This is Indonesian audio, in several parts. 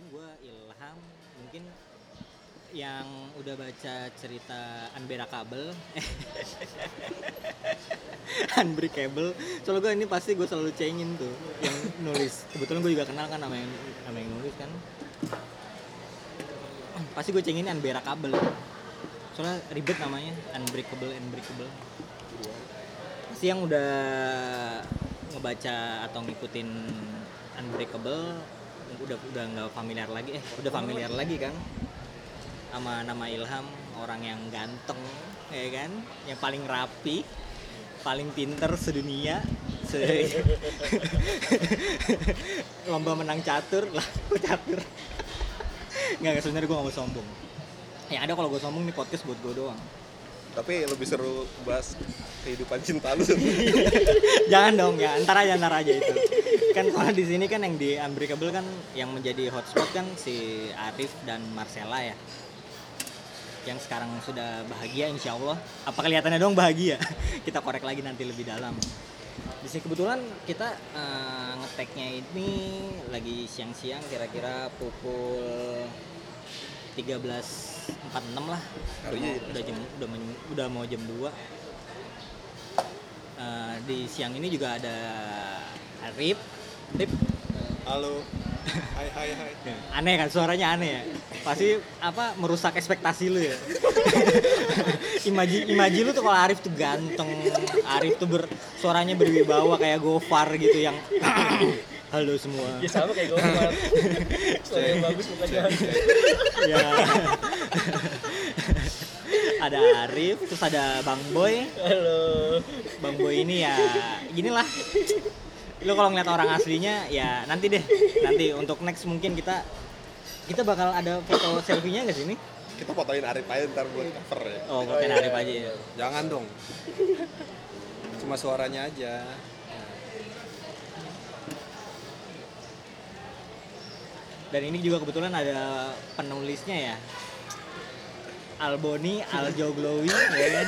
paling gue Ilham mungkin yang udah baca cerita Unbreakable Unbreakable soalnya gue ini pasti gue selalu cengin tuh yang nulis. Kebetulan gue juga kenal kan sama yang sama yang nulis kan. Pasti gue cengin Unbreakable soalnya ribet namanya Unbreakable Unbreakable pasti yang udah ngebaca atau ngikutin Unbreakable udah udah nggak familiar lagi eh udah familiar lagi kan? Sama nama Ilham orang yang ganteng ya kan? Yang paling rapi paling pinter sedunia se lomba menang catur lah catur. Nggak nggak sebenarnya gue gak mau sombong. Yang ada kalau gue sombong nih podcast buat gue doang Tapi lebih seru bahas kehidupan cinta lu. jangan dong ya. Ntar aja ntar aja itu. Kan kalau di sini kan yang di Unbreakable kan yang menjadi hotspot kan si Arif dan Marcella ya. Yang sekarang sudah bahagia insya Allah. Apa kelihatannya dong bahagia? Kita korek lagi nanti lebih dalam. Di sini kebetulan kita eh, ngeteknya ini lagi siang-siang kira-kira pukul 13.46 lah. Oh iya, udah jam udah, men- udah mau jam 2 Eh, di siang ini juga ada Arif. Arif? Halo. Hai hai hai. aneh kan suaranya aneh ya. Pasti apa merusak ekspektasi lu ya. Imaji imaji lu tuh kalau Arif tuh ganteng. Arif tuh ber, suaranya berwibawa kayak Gofar gitu yang halo semua Ya sama kayak gue. Suara yang bagus mukanya. ya ada Arif terus ada Bang Boy Halo. Bang Boy ini ya ginilah lu kalau ngeliat orang aslinya ya nanti deh nanti untuk next mungkin kita kita bakal ada foto selfie-nya nggak sih ini? Kita fotoin Arif aja ntar buat cover ya. Oh, fotoin iya. Arif aja ya. Jangan dong. Cuma suaranya aja. Dan ini juga kebetulan ada penulisnya ya. Alboni Aljoglowi ya kan?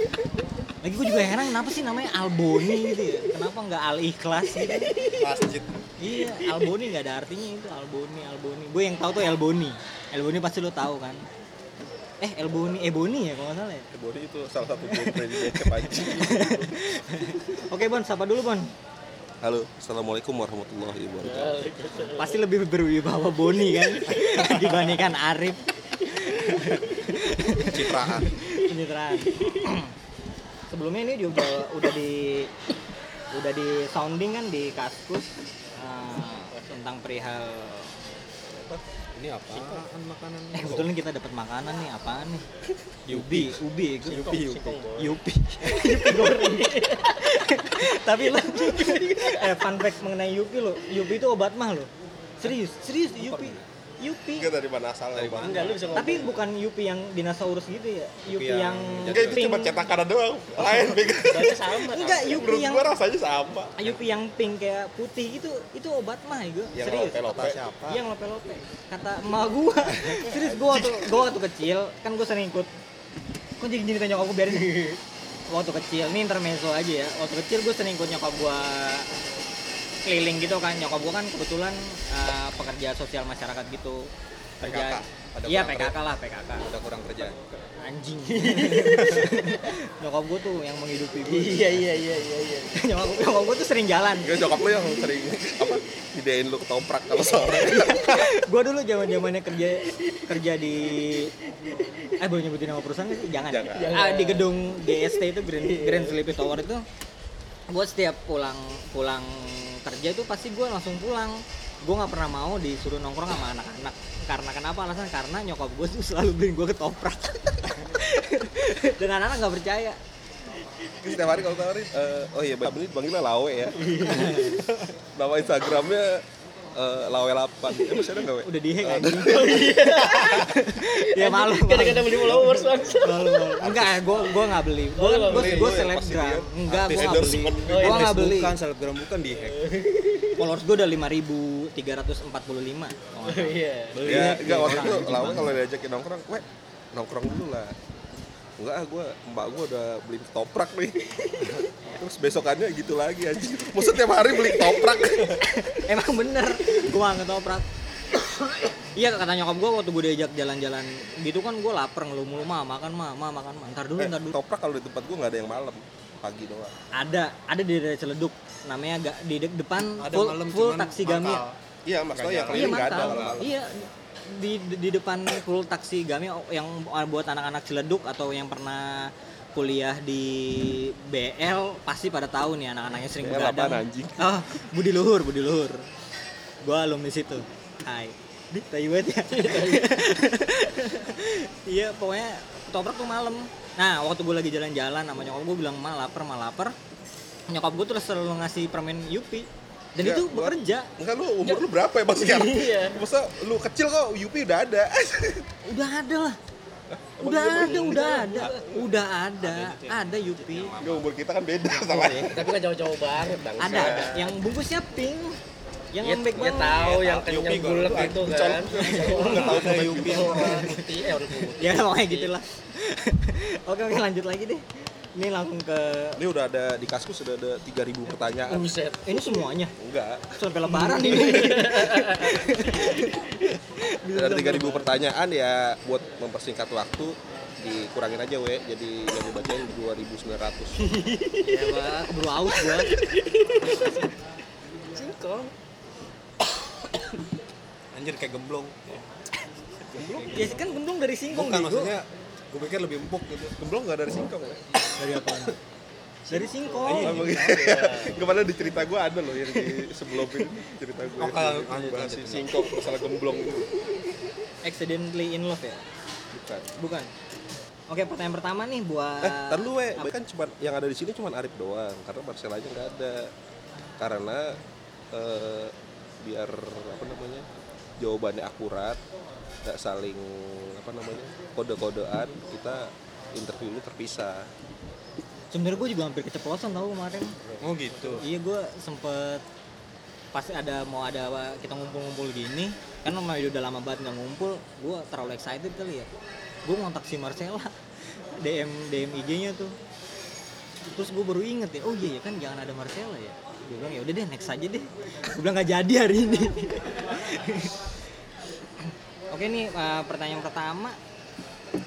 Lagi gue juga heran kenapa sih namanya Alboni gitu ya? Kenapa nggak Al Ikhlas gitu? Masjid. Iya, Alboni nggak ada artinya itu Alboni, Alboni. Gue yang tahu tuh Elboni. Elboni pasti lo tahu kan? Eh, Elboni, Eboni ya kalau nggak salah ya. Body itu salah satu genre di aja. Oke Bon, sapa dulu Bon. Halo, assalamualaikum warahmatullahi wabarakatuh. Pasti lebih berwibawa Boni kan dibandingkan Arif Citraan. pencitraan. Sebelumnya ini juga udah di udah di sounding kan di Kaskus eh, tentang perihal Ini apaan makanan? eh kebetulan kita dapat makanan nih apaan nih? Ubi ubi itu Yupi, yupi. yupi. Yupi. Goreng. Tapi lo eh fun fact mengenai yupi lo yupi itu obat mah lo serius serius yupi yupi Enggak dari mana asalnya, Bang? Enggak lu bisa ngomong. tapi bukan yupi yang dinosaurus gitu ya yupi yang, yang- Enggak itu pink cuma cetakan doang. Lain bego. Berarti sama. enggak yupi Menurut yang gua rasanya sama. yupi yang pink kayak putih itu itu obat mah ya Yang serius lope-lope. Kata siapa? Iya lope-lope. Kata emak gua. Serius gua waktu gua waktu kecil kan gua sering ikut. Kok jadi gini nyokap gua biarin. Waktu kecil ini intermezzo aja ya. Waktu kecil gua sering ikut nyokap gua keliling gitu kan. Nyokap gua kan kebetulan eh, pekerja sosial masyarakat gitu. Kerja. Iya PKK lah PKK. Udah kurang kerja. Anjing. nyokap gua tuh yang menghidupi gua. Iya iya iya iya iya. nyokap, nyokap gua tuh sering jalan. Enggak nyokap lu yang sering apa? Idein lu ketoprak kalau sore. gua dulu zaman zamannya kerja kerja di eh boleh nyebutin nama perusahaan sih jangan, Jangan. ya? Ah, di gedung GST itu Grand Grand Sleepy Tower itu gua setiap pulang pulang kerja itu pasti gua langsung pulang. Gua nggak pernah mau disuruh nongkrong sama anak-anak. Karena kenapa? Alasan karena nyokap gue tuh selalu beliin gue ketoprak. Dan anak-anak nggak percaya. Terus setiap hari kalau tawarin, eh, oh iya, Bang ini panggilnya Lawe ya. Nama Instagramnya eh, Lawe 8. Eh, masih ada nggak, We? udah dihack Ada. anjing ya malu Kadang-kadang beli followers bangsa. malu malu enggak gue gue nggak beli gue Oh, nggak gue beli, gue selebgram enggak gue nggak beli. Oh, gue iya. nggak beli Bukan selebgram bukan di hack. followers gue udah 5345 kalau nggak salah. Iya. beli Ya, enggak waktu itu Lawe kalau diajakin nongkrong, we nongkrong dulu lah. Enggak, ah, gua mbak gua udah beli ketoprak nih. Terus besokannya gitu lagi aja. Maksudnya tiap hari beli ketoprak. emang bener gue nggak ketoprak iya kata nyokap gue waktu gue diajak jalan-jalan gitu kan gue lapar ngeluh mulu mah makan mah mah makan mah ntar dulu Eh, ntar dulu toprak kalau di tempat gue nggak ada yang malam pagi doang ada ada di daerah Celeduk namanya gak di de- depan Ada full malam full taksi Gami mangkal. iya maksudnya yang iya keliling nggak ada kalau malam iya di, di depan full taksi Gami yang buat anak-anak Ciledug atau yang pernah kuliah di BL pasti pada tahu nih anak-anaknya sering BL begadang. anjing? Oh, Budi Luhur, Budi Luhur. Gua alumni situ. Hai. Di tai banget ya. Iya, pokoknya ketoprak tuh malam. Nah, waktu gue lagi jalan-jalan sama nyokap gue bilang, "Ma, lapar, ma, lapar." Nyokap gue tuh selalu ngasih permen Yupi. Dan Ya, itu gua- bekerja. Enggak lu umur lu berapa ya bang sekarang? Iya. Masa lu kecil kok Yupi udah ada? Udah ada lah. Udah ada, udah ada. Udah ada. Ada Yupi. Enggak umur kita kan beda sama. Tapi kan jauh-jauh banget bang. Ada, ada. Yang bungkusnya pink. Yang Ya, lembek ya banget. tahu yang Yupi kenyang bulat itu kan. Enggak tahu sama Yupi. Warna putih, eh. Ya pokoknya gitu lah. oke, oke lanjut lagi deh. Ini langsung ke Ini udah ada di kaskus sudah ada 3000 pertanyaan. Buset. ini semuanya Enggak. sampai lebaran ini. Ada 3000 pertanyaan ya buat mempersingkat waktu dikurangin aja we jadi yang dibacain 2900 ya, Pak, keburu aus gua. Singkong. Anjir kayak gemblong. Ya kan gemblong dari singkong Bukan maksudnya gue pikir lebih empuk gitu. gemblong nggak dari singkong ya Dari apa? Dari singkong. Emang ke mana di cerita gue ada loh yang di sebelum ini cerita gue Oh, kalau- lanjut, bahas lanjut. singkong masalah gemblong Accidentally in love ya? bukan Bukan. Oke, pertanyaan pertama nih buat eh tar lu we kan cuma yang ada di sini cuma Arif doang karena Marcelanya nggak ada karena eh, biar apa namanya jawabannya akurat nggak saling apa namanya kode-kodean kita interview lu terpisah. Sebenarnya gue juga hampir keceplosan tau kemarin. Oh gitu. Iya gue sempet pas ada mau ada kita ngumpul-ngumpul gini kan namanya udah lama banget nggak ngumpul gue terlalu excited kali ya. Gue ngontak si Marcella DM DM IG-nya tuh. Terus gue baru inget ya oh iya ya kan jangan ada Marcella ya. Gue bilang ya udah deh next aja deh. Gue bilang nggak jadi hari ini oke nih eh, pertanyaan pertama.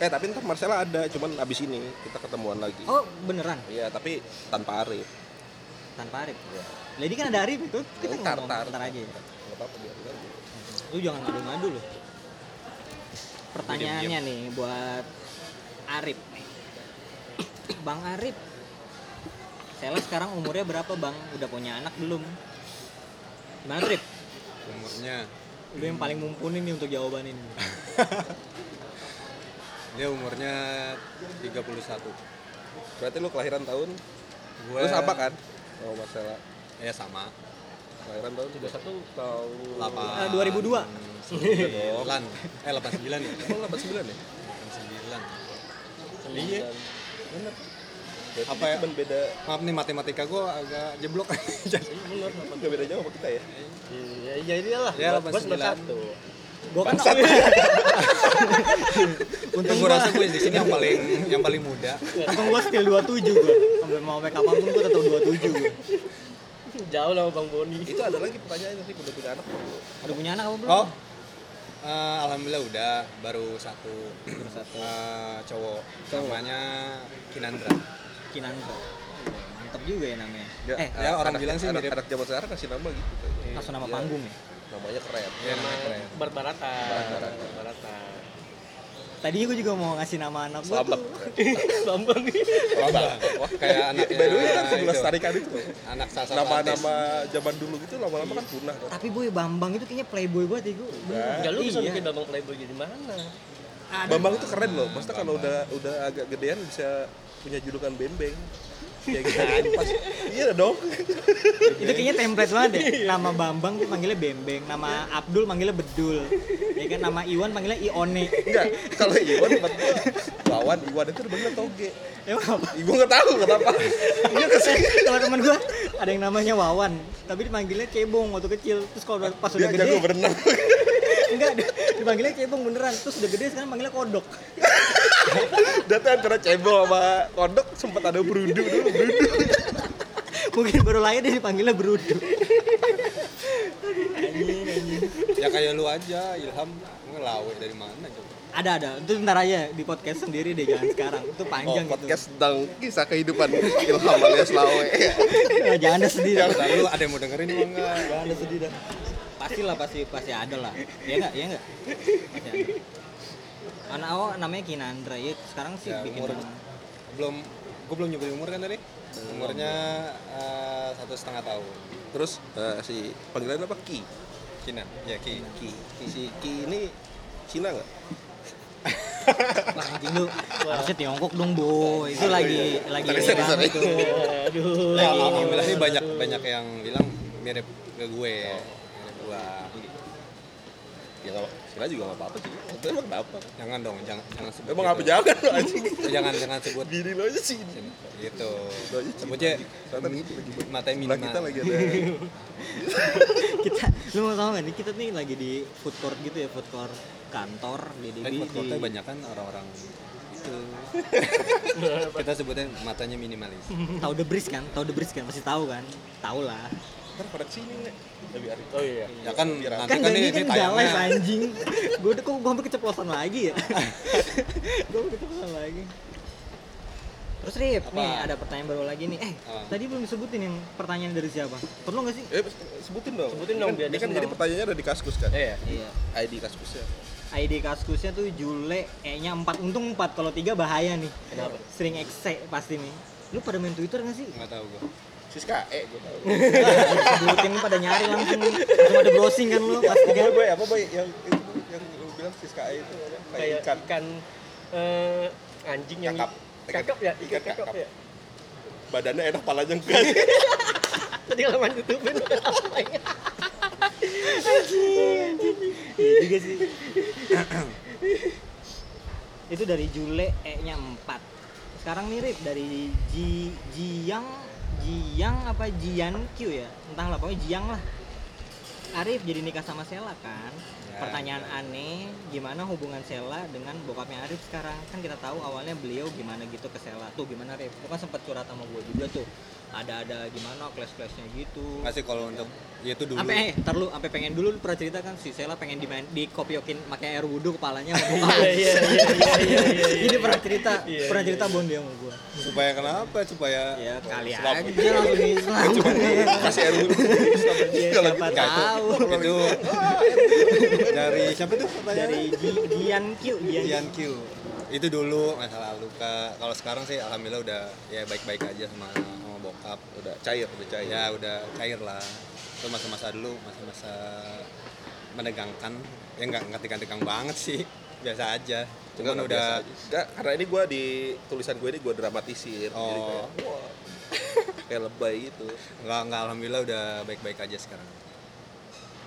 Eh tapi ntar Marcella ada cuman abis ini kita ketemuan lagi. Oh beneran? Iya tapi tanpa Arif. Tanpa Arif? Lady kan ada Arif itu. Kita Ntar, ngomong ntar, ntar aja ya. nggak apa-apa biar aja. lu jangan ngadu-ngadu loh pertanyaannya nih buat Arif. Bang Arif Sela sekarang umurnya berapa bang? Udah punya anak belum? Gimana Trip? Umurnya Lu yang paling mumpuni nih untuk jawaban ini dia umurnya 31. berarti lu kelahiran tahun Gue lu sama kan sama Marcella Ya sama. kelahiran tahun 31 tahun 8 Eh, 2002. 9. Eh 89 ya? Emang 89 ya? 89. Iya. Bener. Berarti Apa ya? beda Maaf nih matematika gue agak jeblok. Jadi bener nggak beda jauh sama kita ya? Iya, iya iyalah. Ya, Gua 89. 91. Gua kan Untung gue rasa gue di sini yang paling yang paling muda. Untung gua skill 27 gua Sampai mau make apa pun gua tetap 27 gua Jauh lah Bang Boni. Itu ada lagi pertanyaan sih udah punya anak belum? Udah punya anak apa belum? Oh, eh, alhamdulillah udah baru satu satu. eh, cowok namanya Kinandra. Kinanto Mantep juga ya namanya Ya, Eh, ya, orang anak- bilang sih anak, mirip. anak zaman sekarang kasih nama gitu kayaknya. langsung nama Iya, panggung ya Namanya keren. Iya namanya keren. Barat-baratan. Barat-baratan. Tadi gua juga mau ngasih nama anak Selamat. tuh Bambang. Wah, kayak anaknya By the way kan itu. sebelas tarikan itu. Anak artis. Nama-nama zaman dulu gitu lama-lama kan punah kan. Tapi boy Bambang itu kayaknya playboy banget ya gua Enggak lu bisa Iya. bikin Bambang Playboy jadi mana? Bambang itu keren loh. Maksudnya kalau udah udah agak gedean bisa punya julukan bembeng. Kayak gitu. Pas, iya dong. itu kayaknya template banget deh nama Bambang tuh panggilnya Bembeng nama Abdul panggilnya Bedul ya kan nama Iwan panggilnya Ione Enggak, kalau Iwan tempat gua Wawan Iwan itu udah toge. emang apa Ibu nggak tahu kenapa. Iya ke sini. kalau temen gua ada yang namanya Wawan tapi dipanggilnya Cebong waktu kecil terus kalau pas Dia udah gede jago berenang. enggak dipanggilnya Cebong beneran terus udah gede sekarang panggilnya Kodok Dan tuh antara cebol sama kodok sempat ada berudu dulu, berudu. mungkin baru lahir dia dipanggilnya Berudu anjing anjing ya kayak lu aja Ilham ngelawe dari mana coba Ada ada. Itu ntar aja di podcast sendiri deh jangan sekarang. Itu Oh, panjang podcast tentang kisah kehidupan Ilham alias Lawe. gitu. jangan ada sedih dah. Bentar, lu ada yang mau dengerin enggak Jangan ada sedih dah. Pasti lah pasti pasti ada lah. Iya enggak? Iya enggak? Pasti ada. Anak awal namanya Kinandra ya sekarang sih Ya, bikin umur- belum gue belum nyobain umur kan tadi umurnya eh, satu setengah tahun Terus eh, si panggilan apa Ki? Kinan ya Ki Ki. Si Ki ini Cina nggak? Wah, anjing lu. Harusnya Tiongkok dong, Boy. Itu lagi lagi Sorry, sorry, tuh. Aduh. Lagi ini alhamdulillah sih banget banyak banyak yang bilang mirip ke gue mirip gua Ya Cina juga nggak apa-apa sih. Itu emang kenapa? jangan dong jangan jangan sebut Emang gitu. apa jangan lo anjing? jangan jangan sebut Diri lo aja sih. gitu Lo aja Cina. sebutnya matanya minimal kita lagi ada kita lu mau tahu nggak nih kita nih lagi di food court gitu ya food court kantor di di, Tapi di, foto banyak kan orang-orang itu kita sebutnya matanya minimalis tahu the breeze kan tahu the breeze kan pasti tahu kan tahu lah ntar pada sini nih. Lebih hari. Oh iya. ya kan Biar- nanti kan, kan, ini ini, kan live anjing gue udah kok gue hampir keceplosan lagi ya gue hampir keceplosan lagi terus Rip Apa? nih ada pertanyaan baru lagi nih eh Apa? tadi belum disebutin yang pertanyaan dari siapa perlu nggak sih Eh, sebutin dong. Sebutin dong, kan- dia kan jadi senang. pertanyaannya ada di kaskus kan? Iya. iya ID kaskusnya. ID kaskusnya tuh Jule E nya 4 untung 4 kalau 3 bahaya nih Kenapa? sering exe pasti nih lu pada main Twitter nggak sih? nggak tahu gue Siska E gue tahu. Sebutin pada nyari langsung langsung ada browsing kan lu pasti Apa kan boy, boy, apa boy yang itu yang lu bilang Siska E itu apa? Kayak ikan. ikan eh, anjing yang Kakap. kakap ya, Ikan ikan kakap kakap. ya. Badannya enak, palanya enggak. Tadi kalau main YouTubein Iya juga sih. itu dari Jule E-nya 4. Sekarang nih Rip dari Ji Jiang Jiang apa Jian Q ya? Entahlah pokoknya Jiang lah. Arif jadi nikah sama Sela kan? Ya. Pertanyaan aneh, gimana hubungan Sela dengan bokapnya Arif sekarang? Kan kita tahu awalnya beliau gimana gitu ke Sela. Tuh gimana Rif? Lu kan sempat curhat sama gue juga tuh. Ada-ada gimana clash-clashnya gitu. nggak sih kalau untuk ya itu dulu Sampai eh, ntar lu sampai pengen dulu lu pernah cerita kan si Sela pengen dimain dikopiokin pakai air wudhu kepalanya. Iya iya iya iya iya iya. Ini pernah cerita, Iya, pernah iya. cerita Bon dia sama gua. supaya kenapa supaya Ya kali aja langsung Islam. Kasih air wudhu. Kalau siapa gitu. Tahu. itu dari siapa tuh Dari Jian Q, Jian Ian Q itu dulu masa lalu Kak. kalau sekarang sih alhamdulillah udah ya baik-baik aja sama sama bokap Udah cair, udah cair. ya udah cair lah itu masa-masa dulu masa-masa menegangkan ya nggak nggak tegang-tegang banget sih biasa aja cuman Enggak, udah. Enggak, karena ini gua di tulisan gue ini gua dramatisir. Jadi Oh. kayak, wah, kayak lebay gitu. nggak nggak alhamdulillah udah baik-baik aja sekarang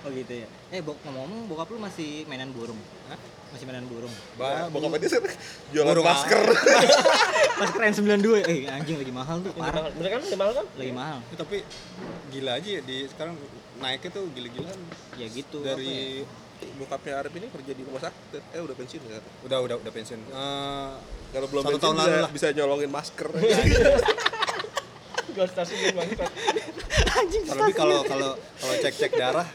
Oh gitu ya. Eh, bok ngomong bokap lu masih mainan burung. Hah? Masih mainan burung. Bah, bokap dia jualan Burung masker. Pas keren 92. Eh, anjing lagi mahal tuh, parah. mahal. Bener kan? Ini mahal kan? Lagi mahal. Ya, tapi gila aja ya di sekarang naiknya tuh gila-gilaan Ya gitu. dari Bokapnya Arif ini kerja di rumah sakit. Eh udah pensiun ya? udah udah udah pensiun Eh, Kalau belum Satu pensiun tahun bisa, lalu lah. bisa nyolongin masker. Gue stasiun banget. anjing tapi kalau kalau kalau cek cek darah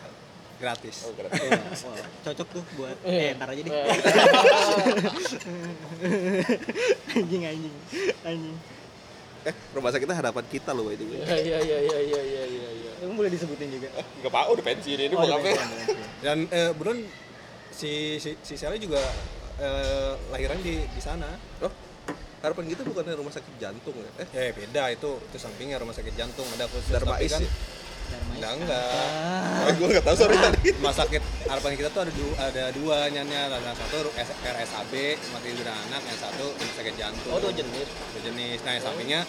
gratis Oh, keren. Wah, wah, cocok tuh buat eh ntar aja deh. anjing anjing. Anjing. eh, rumah sakitnya harapan kita loh itu. Iya iya iya iya iya iya iya. iya. Emang boleh disebutin juga. Enggak apa udah pensiun ini Oh, iya, bener, bener, bener. dan eh, beneran si si si Sally juga eh, lahiran di di sana Oh, harapan kita bukan rumah sakit jantung ya? Eh, ya beda itu itu sampingnya rumah sakit jantung ada khusus Dharma tapi Is kan ya? Enggak, Is enggak. apa? oh, gue nggak tahu sorry tadi. rumah sakit harapan kita tuh ada dua ada dua nyannya yang satu S- RSAB rumah sakit ibu dan anak yang satu rumah sakit jantung Oh dua jenis. Dua jenis nah yang sampingnya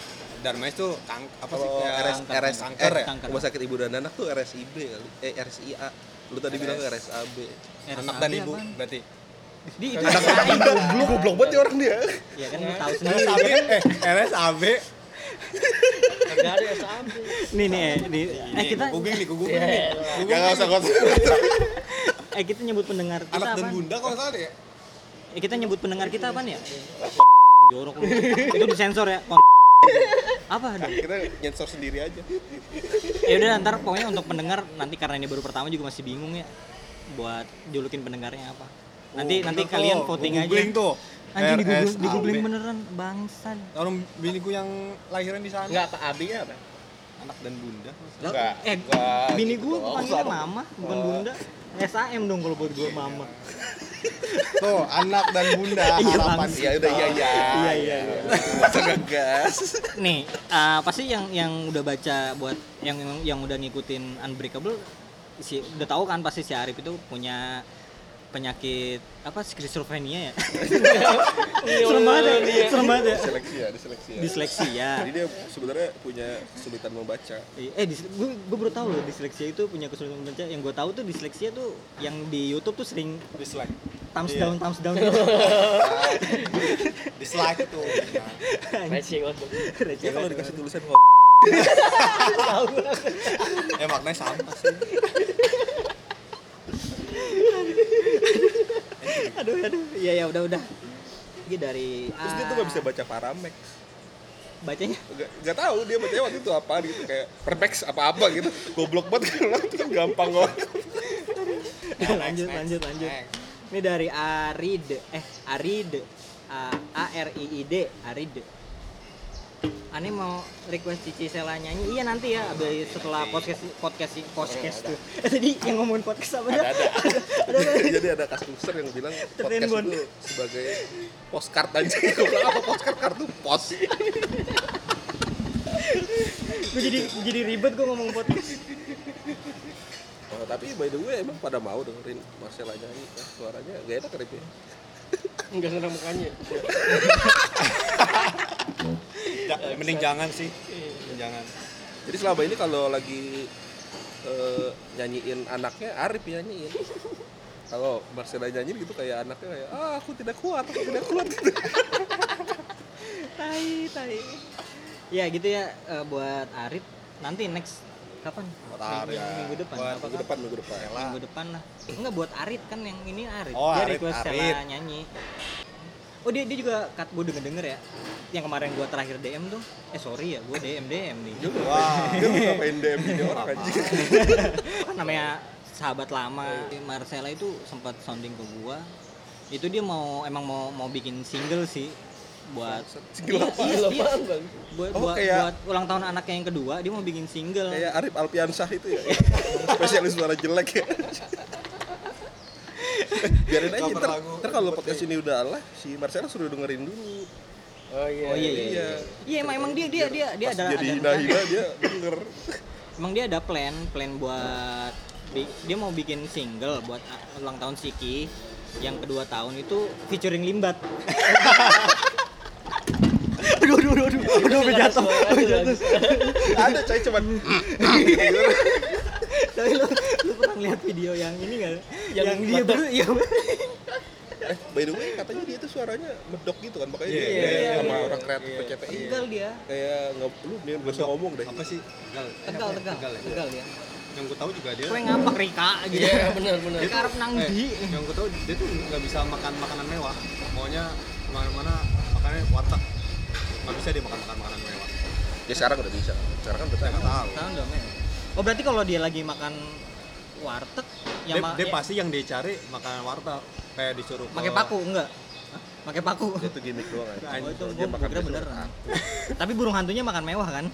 Dharma itu kang apa sih Kalau ya, RS, kanker, RS, kanker eh, ya? Kanker. rumah sakit ibu dan anak tuh RSIB kali. Eh, RSIA. Lu tadi bilang RSAB. anak RSAB dan ibu apaan? berarti Di itu Anak goblok, goblok banget ya orang dia. Ya kan lu tahu sendiri. RSAB eh RSAB Kagak ada sama. Nih nih eh, nih. Eh kita googling nih googling Iya. nih Enggak enggak usah konsep. eh kita nyebut pendengar kita anak dan apa? bunda nggak salah deh ya Eh kita nyebut pendengar kita apa ya? Jorok lu. Itu disensor ya. apa ada? Kita nyensor sendiri aja. Ya udah ntar pokoknya untuk pendengar nanti karena ini baru pertama juga masih bingung ya. buat julukin pendengarnya apa. Nanti Oh, nanti kalian voting aja. googling tuh. Anjing di Google, RSAB. di googling beneran bangsan. Orang biniku yang lahiran di sana. Enggak apa abinya apa? Anak dan bunda. Enggak. Eh, enggak bini gitu gue dong. panggilnya mama, bukan bunda. SAM dong kalau buat gue mama. Tuh, anak dan bunda Iya, harapan Bang. ya udah iya iya Iya, iya, iya. masa ngegas Nih, uh, pasti yang yang udah baca buat yang yang udah ngikutin Unbreakable si udah tahu kan pasti si Arif itu punya penyakit apa skizofrenia ya? serem banget ya, serem banget ya. ya ya Disleksia. ya. jadi dia sebenarnya punya kesulitan membaca Eh, gue, gue baru tahu loh disleksia itu punya kesulitan membaca. Yang gue tahu tuh disleksia tuh yang di YouTube tuh sering Dislike. thumbs Iya. down, thumbs down gitu. Dislike itu. Matching untuk ya kalau dikasih tulisan kok Eh maknanya sama sih. Aduh, aduh. Iya, ya udah, udah. Ini dari terus dia tuh nggak bisa baca paramex bacanya Gak, gak tahu dia bacanya waktu itu apa gitu kayak perpex apa apa gitu goblok banget kan itu kan gampang kok lanjut, lanjut, lanjut. Ini dari Arid, eh Arid, A, A R I I D, Arid. Ani mau request Cici Sela nyanyi? Iya nanti ya, abis setelah podcast podcast podcast tuh. Tadi yang ngomongin podcast apa dah? Ada, ada. jadi ada kaskuser yang bilang podcast itu sebagai postcard aja gue bilang apa postcard kartu pos Gue jadi jadi ribet gue ngomong podcast. oh, tapi by the way emang pada mau dengerin Marcella nyanyi Nah, suaranya gak enak ya enggak senang mukanya. Ja- mending jangan sih. Jangan. jadi selama ini kalau lagi eh, nyanyiin anaknya Arif nyanyiin kalau Marcella nyanyi gitu kayak anaknya kayak ah aku tidak kuat aku tidak kuat gitu Tai, tai. Ya gitu ya eh, buat Arid. Nanti next kapan? Buat Arid. Minggu, minggu depan. Buat minggu depan minggu depan Minggu depan lah. Enggak buat Arid kan yang ini Arid. Oh, dia request Arid. Sela nyanyi. Oh dia dia juga kat gue denger denger ya. Yang kemarin gue terakhir DM tuh. Eh sorry ya, gue DM DM nih. dia Wah. dia mau ngapain DM ini orang anjing kan namanya sahabat lama Marcella itu sempat sounding ke gua itu dia mau emang mau mau bikin single sih buat Single Iya, apa? iya, iya. buat, Oh, buat, kayak- buat ulang tahun anaknya yang kedua dia mau bikin single kayak Arif Alpiansah itu ya spesialis suara jelek ya biarin aja ntar, ntar kalau podcast ini udah lah si Marcella suruh dengerin dulu. Oh iya. oh iya iya Iya. iya. emang, emang dia dia dia dia ada jadi ada hina-hina dia denger. Emang dia ada plan plan buat dia mau bikin single buat a- ulang tahun Siki yang kedua tahun itu featuring Limbat. Aduh aduh aduh aduh sampai jatuh. ada coy cuman tapi lu, lu pernah lihat video yang ini nggak yang, Yang dia baru ya eh by the way katanya dia tuh suaranya medok gitu kan makanya Iya, dia iya, kayak iya, sama iya. orang kreatif Iya. PCPI tegal dia kayak nggak lu nih gak usah ngomong deh Apa sih? Tegal. tegal Eh, tegal Tegal ya? tegal dia Yang gue tahu juga dia. kue ngapak Rika gitu Iya, benar benar. dia karep nang Eh, di yang gue tahu dia tuh nggak bisa makan makanan mewah. Maunya ke mana-mana makannya warteg. Nggak bisa dia makan makan makanan mewah. ya sekarang udah bisa sekarang kan nggak tahu. Tahu dong, men. Oh berarti kalau dia lagi makan warteg yang Dia, ma- dia ya- pasti yang dia cari makanan warteg. Kayak disuruh ke- pakai paku enggak pakai paku dia tuh gimmick doang aja Oh, itu dia makan beneran. Tapi burung hantunya makan mewah kan?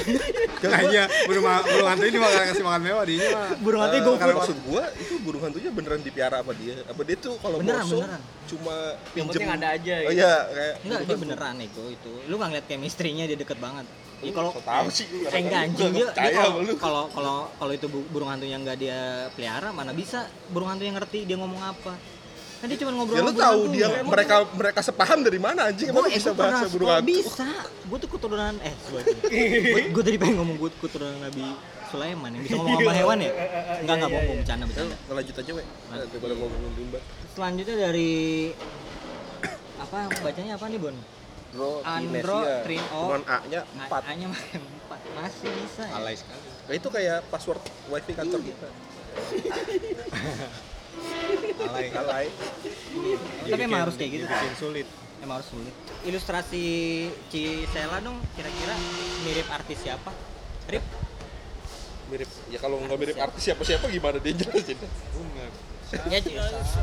Kayaknya burung burung hantu ini makan kasih makan mewah dia mah. Burung hantunya Eh, gue kalau maksud gua itu burung hantunya beneran dipiara apa dia? Apa dia tuh kalau Beneran, bosok beneran. cuma Yang pinjem penting ada aja. Oh gitu. iya, kayak Enggak, dia hantu. beneran itu itu. Lu nggak ngeliat chemistry-nya dia deket banget. Ya kalau tahu sih eh enggak anjing dia, kalau kalau kalau itu bu- burung hantunya nggak dia pelihara mana bisa burung hantu yang ngerti dia ngomong apa. Kan dia cuma ngobrol Ya lu tahu hantu. dia Emang mereka mereka sepaham dari mana anjing emang bisa bahasa burung hantu? Bisa. Gue tuh keturunan eh gue tadi pengen ngomong gue keturunan Nabi Sulaiman yang bisa ngomong sama hewan ya? Enggak enggak bohong bercanda bercanda. Nah, lanjut aja, we. Daripada ngomongin. Selanjutnya dari apa bacanya apa nih Bon? Andro, Andro, Trin O. Cuman A-nya 4. A-nya makan empat masih bisa ya. Alay sekali. Nah, itu kayak password wifi kantor kita. Alay. Alay. Tapi emang harus kayak gitu. Bikin sulit. Emang harus sulit. Ilustrasi Cisela dong kira-kira mirip artis siapa? Rip? mirip ya kalau nggak mirip artis siapa siapa gimana dia jelasin ya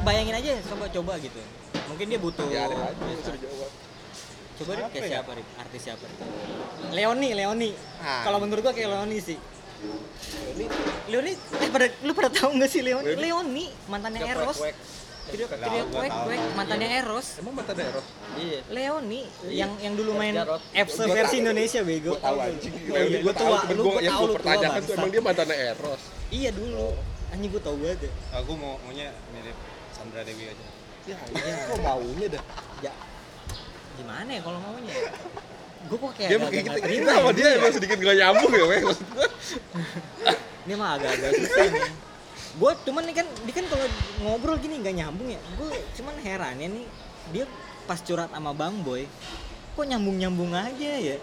bayangin aja coba coba gitu mungkin dia butuh ya ada aja jawab coba Rip, kayak ya? siapa Rip? artis siapa Rip? Leoni Leoni. Ah. kalau menurut gua kayak Leoni sih. Leoni? Eh pada lu pada tahu nggak sih Leoni? Leoni? Leoni mantannya Eros. Trio Tahu, trio gua kuek mantannya Eros. Emang mata daerah Iya. Leoni yang yang dulu main Gua versi. Indonesia bego. Gue tahu anjing. Oh iya, tahu tua, lu gua yang tua, pertanyakan tuh emang dia mantannya Eros? Iya dulu. Anjing gua tahu banget ya. Aku mau maunya mirip Sandra Dewi aja. ya iya. Kok maunya dah? Ya gimana ya kalau maunya gue kok kayak dia agak kita, terima kita sama dia ya. emang sedikit gak nyambung ya weh maksud gue ini mah agak-agak susah nih. Gue cuman nih kan dia kan kalau ngobrol gini nggak nyambung ya. Gue cuman heran ya nih dia pas curhat sama bang boy kok nyambung nyambung aja ya?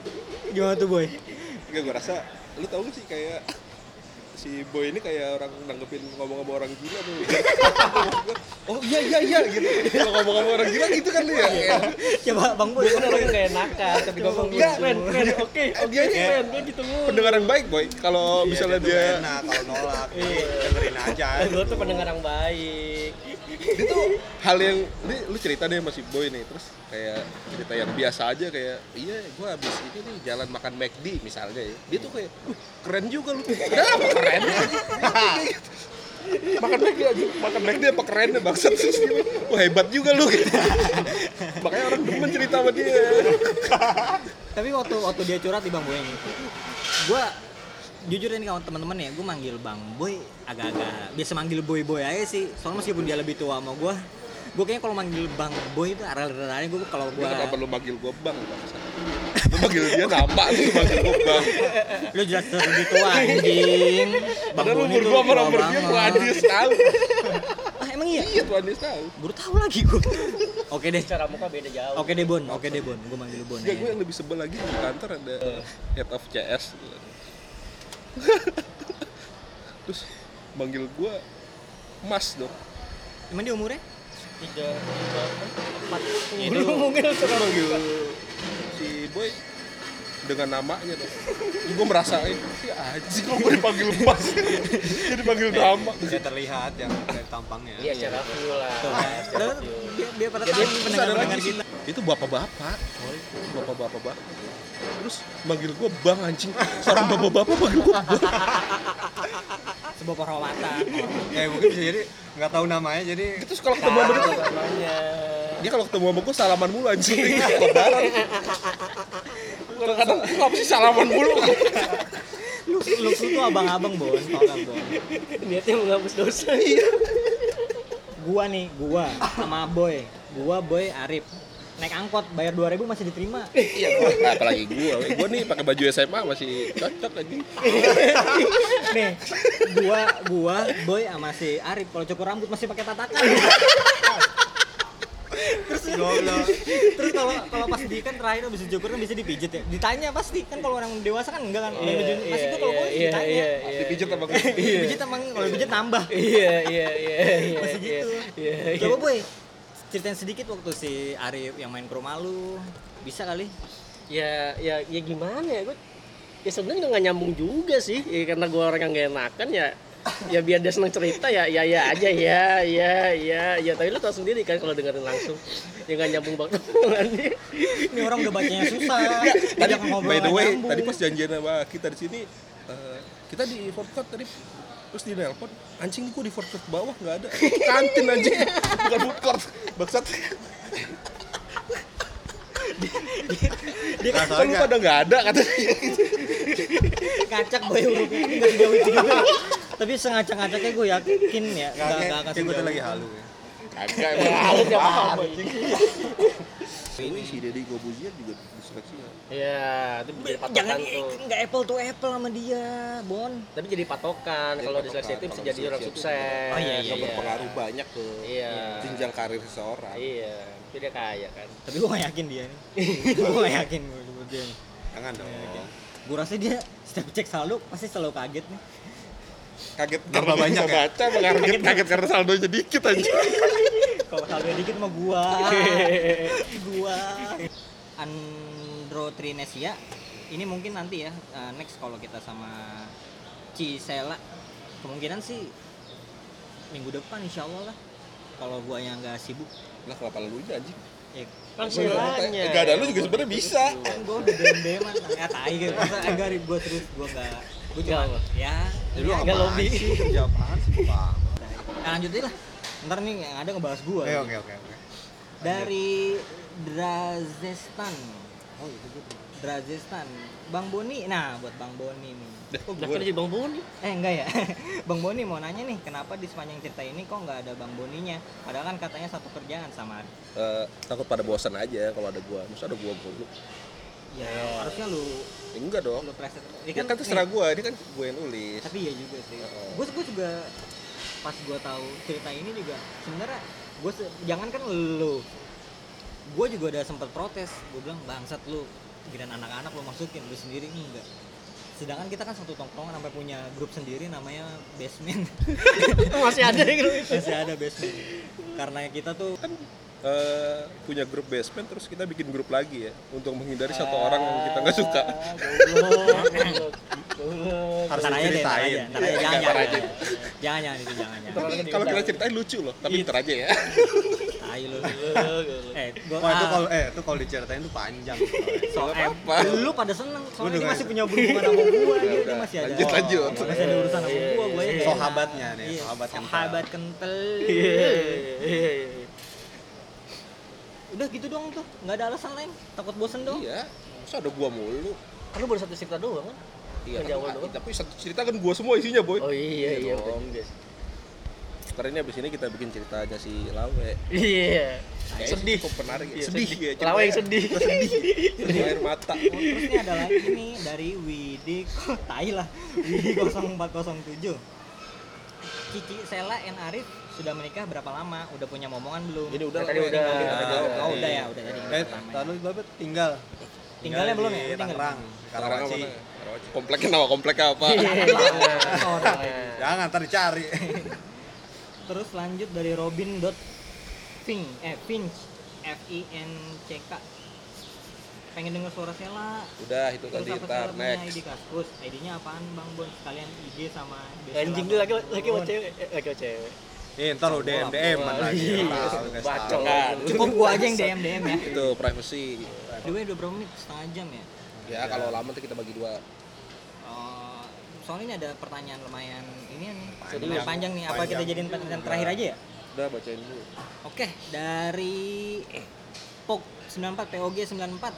Gimana tuh boy? Enggak, gue rasa lu tau gak sih kayak si boy ini kayak orang nanggepin ngomong sama orang gila tuh oh iya iya iya gitu kalau ngomong sama orang gila gitu kan lu ya Kayak, coba bang boy kan orangnya gak enakan, tapi ngomong Enggak. keren, keren, oke, oke, Dia ini keren, gue gitu mulu. pendengar yang baik boy kalau misalnya tuh dia enak kalau nolak. Dengerin aja. Gue tuh pendengar yang baik. Dia tuh hal yang ini lu cerita deh sama si boy nih terus kayak cerita yang biasa aja kayak iya gue habis ini nih jalan makan McD misalnya ya. Dia tuh kayak "Wah, keren juga lu. Kenapa keren? Makan McD aja. Makan McD apa keren ya bangsat. Terus dia, wah hebat juga lu. Gitu. makanya orang demen cerita sama dia. Tapi waktu waktu dia curhat di bang boy ini gue jujur ini kawan teman-teman ya gue manggil bang boy agak-agak biasa manggil boy boy aja sih. Soalnya meskipun dia lebih tua sama gue gue kayaknya kalau manggil bang boy itu arah-arahnya gue kalau gue Gua kenapa lu manggil gue bang lu manggil dia nama lu manggil gue bang. Lu jelas lebih tua anjing. Bang padahal boy umur itu gue sama tua nomor dia banget. tuh Andis tahu ah emang iya? Iya tuh Andis tahu baru tahu lagi gue oke deh. Cara muka beda jauh. oke deh bon. Oke deh bon. Gue manggil bon ya. gue yang lebih sebel lagi di kantor ada head of CS Terus manggil gue Mas dong. Emang dia umurnya? Tiga, tiga, empat. Itu- Belum mungkin Terus manggil si Boy dengan namanya dong. Gue merasa, ya anjing kok gue dipanggil Mas? Dia dipanggil nama Bisa terlihat yang dari tampangnya. Iya, secara view lah. View. dia, dia pada Jadi kita. Itu bapak-bapak. Bapak-bapak Terus manggil gue bang anjing. Seorang bapak-bapak manggil gue bang. Sebuah penghormatan Ya mungkin bisa jadi nggak tahu namanya jadi Terus kalau ketemu sama dia Namanya. Dia kalau ketemu sama gue salaman mulu anjing. Lebaran Kadang-kadang kenapa sih salaman mulu? Lu lu tuh abang-abang bon. Tau gak bon? Niatnya menghapus dosa. gua nih gua sama boy. Gua boy Arif naik angkot bayar 2000 masih diterima. Iya gue apalagi gue Gue nih pakai baju SMA masih cocok lagi. Nih gua gua boy sama si Arif. Kalau cukur rambut masih pakai tatakan. Terus terus kalau kalau pas di kan terakhir dicukur kan bisa dipijit ya. Ditanya pasti kan kalau orang dewasa kan enggak kan Iya, Yang baju- pasti gua kalau gua iya, ditanya. iya, iya. Dipijit sama gue dipijit emang kalau dipijit nambah. Iya, iya, iya, iya. masih iya. gitu. Iya, iya. coba boy ceritain sedikit waktu si Arif yang main ke rumah lu. Bisa kali. Ya ya ya gimana ya gue ya sebenarnya nggak nyambung juga sih. Ya, karena gue orang yang gak enakan ya ya biar dia seneng cerita ya ya ya aja ya ya ya ya. Tapi lu tau sendiri kan kalau dengerin langsung. Ya nggak nyambung banget. Ini orang udah bacanya susah. Tadi by the way nyambung. Tadi pas janjian sama kita di sini eh, Kita di food court tadi Terus di nelpon Anjing gue di food court bawah nggak ada. Kantin anjing. Bukan food court Bangsat. Dia kan Kan lu pada nggak ada katanya ngacak boy hurufnya nggak itu juga. Tapi sengacak-ngacaknya gue yakin ya nggak nggak akan gue lagi halu ya. Kagak paham hari. anjing Ini si Deddy Gobuzier juga diseleksi ya ya itu jadi patokan jangan tuh. nggak apple to apple sama dia bon. Tapi jadi patokan Jadi kalau di seleksi itu bisa jadi orang seleksi sukses. Oh, iya, iya, Yang iya. berpengaruh banyak ke Iya. jenjang karir seseorang. Iya tapi dia kaya kan. Tapi gue gak yakin dia nih. Gue gak yakin gue dia nih. Jangan dong. gue rasa dia setiap cek saldo pasti selalu kaget nih. Kaget karena banyak bisa ya? baca apa kaget, kaget karena saldonya dikit anjing. Kalau saldo dikit mah gua. Gua. Andro Trinesia ini mungkin nanti ya eh, next kalau kita sama Cisela. Kemungkinan sih minggu depan insya Allah lah. Kalau gua yang nggak sibuk. Lah kenapa lu aja anjing? ya Kan selanya. Enggak ada lu juga sebenarnya bisa. kan gua udah dem deman ya tai gitu. Masa enggak gua terus gua nggak gua cuma Nggak ya. Lu ya, nggak lobby. sih? Apaan sih pak? Nah, lanjutin lah. Ntar nih yang ada ngebahas gua. Oke oke oke. Dari Drazestan oh itu gue Drazestan Bang Boni nah buat Bang Boni nih Udah kerja Bang Boni. Eh enggak ya, Bang Boni mau nanya nih, kenapa di sepanjang cerita ini kok nggak ada Bang Boninya? Padahal kan katanya satu kerjaan sama. Eh, takut pada bosan aja kalau ada gua. Masa ada gua mulu. Ya harusnya lu Ya, enggak dong. lu preset. Ini Ya kan terserah gua, ini kan gua yang nulis. Tapi ya juga sih. Heeh. Gue gue juga pas gue tahu cerita ini juga sebenarnya gue jangan kan lu gue juga udah sempet protes. Gue bilang bangsat lu pikiran anak-anak lu masukin lu sendiri. Enggak. Sedangkan kita kan satu tongkrongan sampai punya grup sendiri namanya basement. Masih ada yang gitu. masih ada basement. Karena kita tuh Eh, punya grup basement terus kita bikin grup lagi ya untuk menghindari satu orang yang kita nggak suka. harus aja, ntar aja, jangan, jangan, jangan, jangan, itu jangan, jangan, Kalau kita ceritain lucu loh, tapi ntar aja ya. tai lu, eh, gua, Wah itu ah, kalau eh itu kalau diceritain tuh panjang. so, eh, apa-apa. lu pada seneng, soalnya dia masih punya berhubungan sama gua, dia, dia masih ada, lanjut, lanjut. masih ada urusan sama Iya, gua, gua iya, ya iya. Sahabatnya nih, Iya, sahabat kental. sahabat kental, Iya, iya, iya. udah gitu dong tuh, nggak ada alasan lain, takut bosen dong, Iya, masa ada gua mulu. Kan lu baru satu cerita doang kan? Iya, awal tapi, doang. tapi satu cerita kan gua semua isinya, boy. Oh iya iya betul dong. juga sih. Ntar ini abis ini kita bikin ceritanya si Lawe. Iya. Kayaknya Sedih. Cukup menarik ya. Iya, sedih sedih. ya. Lawa yang sedih. Sedih air mata. Oh, terus ini ada lagi nih dari Widi tai lah Widi 0407 Cici Sela and Arif sudah menikah berapa lama? Udah punya momongan belum? Ini udah Tadi Lawe. udah. Tinggal kita Oh, udah ya, udah tadi. Eh, tadi lu Babet tinggal. Tinggalnya belum ya? Tangerang, Karawaci. Kompleknya nama kompleknya apa? Udah. Jangan ntar dicari. Terus lanjut dari Robin dot Fink, eh Finch F I N C K pengen denger suara Sela Udah itu terus tadi ntar punya ID next. kaskus ID-nya apaan Bang Bon sekalian IG sama Anjing tuh lagi lagi mau cewek, eh, lagi mau cewek. Nih, ntar lu DM DM lagi. cukup gua aja yang DM DM ya Itu privacy. Dua udah berapa menit? Setengah jam ya? Ya kalau lama tuh kita bagi dua. Soalnya ini ada pertanyaan lumayan ini nih. Panjang. Panjang nih. Apa kita Panjang. jadiin pertanyaan terakhir aja ya? Udah bacain dulu. Oke, dari POG 94 POG 94.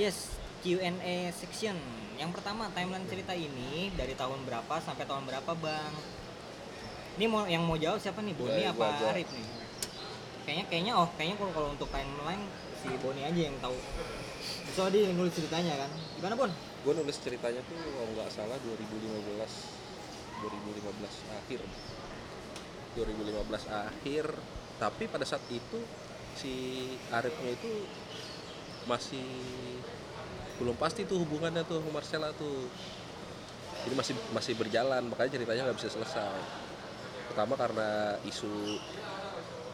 Yes, Q&A section. Yang pertama, timeline cerita ini dari tahun berapa sampai tahun berapa, Bang? Ini mau yang mau jawab siapa nih? Boni Ya, apa. Arif nih? Kayaknya kayaknya oh, kayaknya kalau kalau untuk timeline si Boni aja yang tahu. Soalnya dia yang nulis ceritanya kan. Gimana, Bon? Gue nulis ceritanya tuh kalau nggak salah 2015 2015 akhir. 2015 akhir tapi pada saat itu si Arifnya itu masih belum pasti tuh hubungannya tuh sama Marcella tuh. Jadi masih masih berjalan makanya ceritanya nggak bisa selesai. Pertama karena isu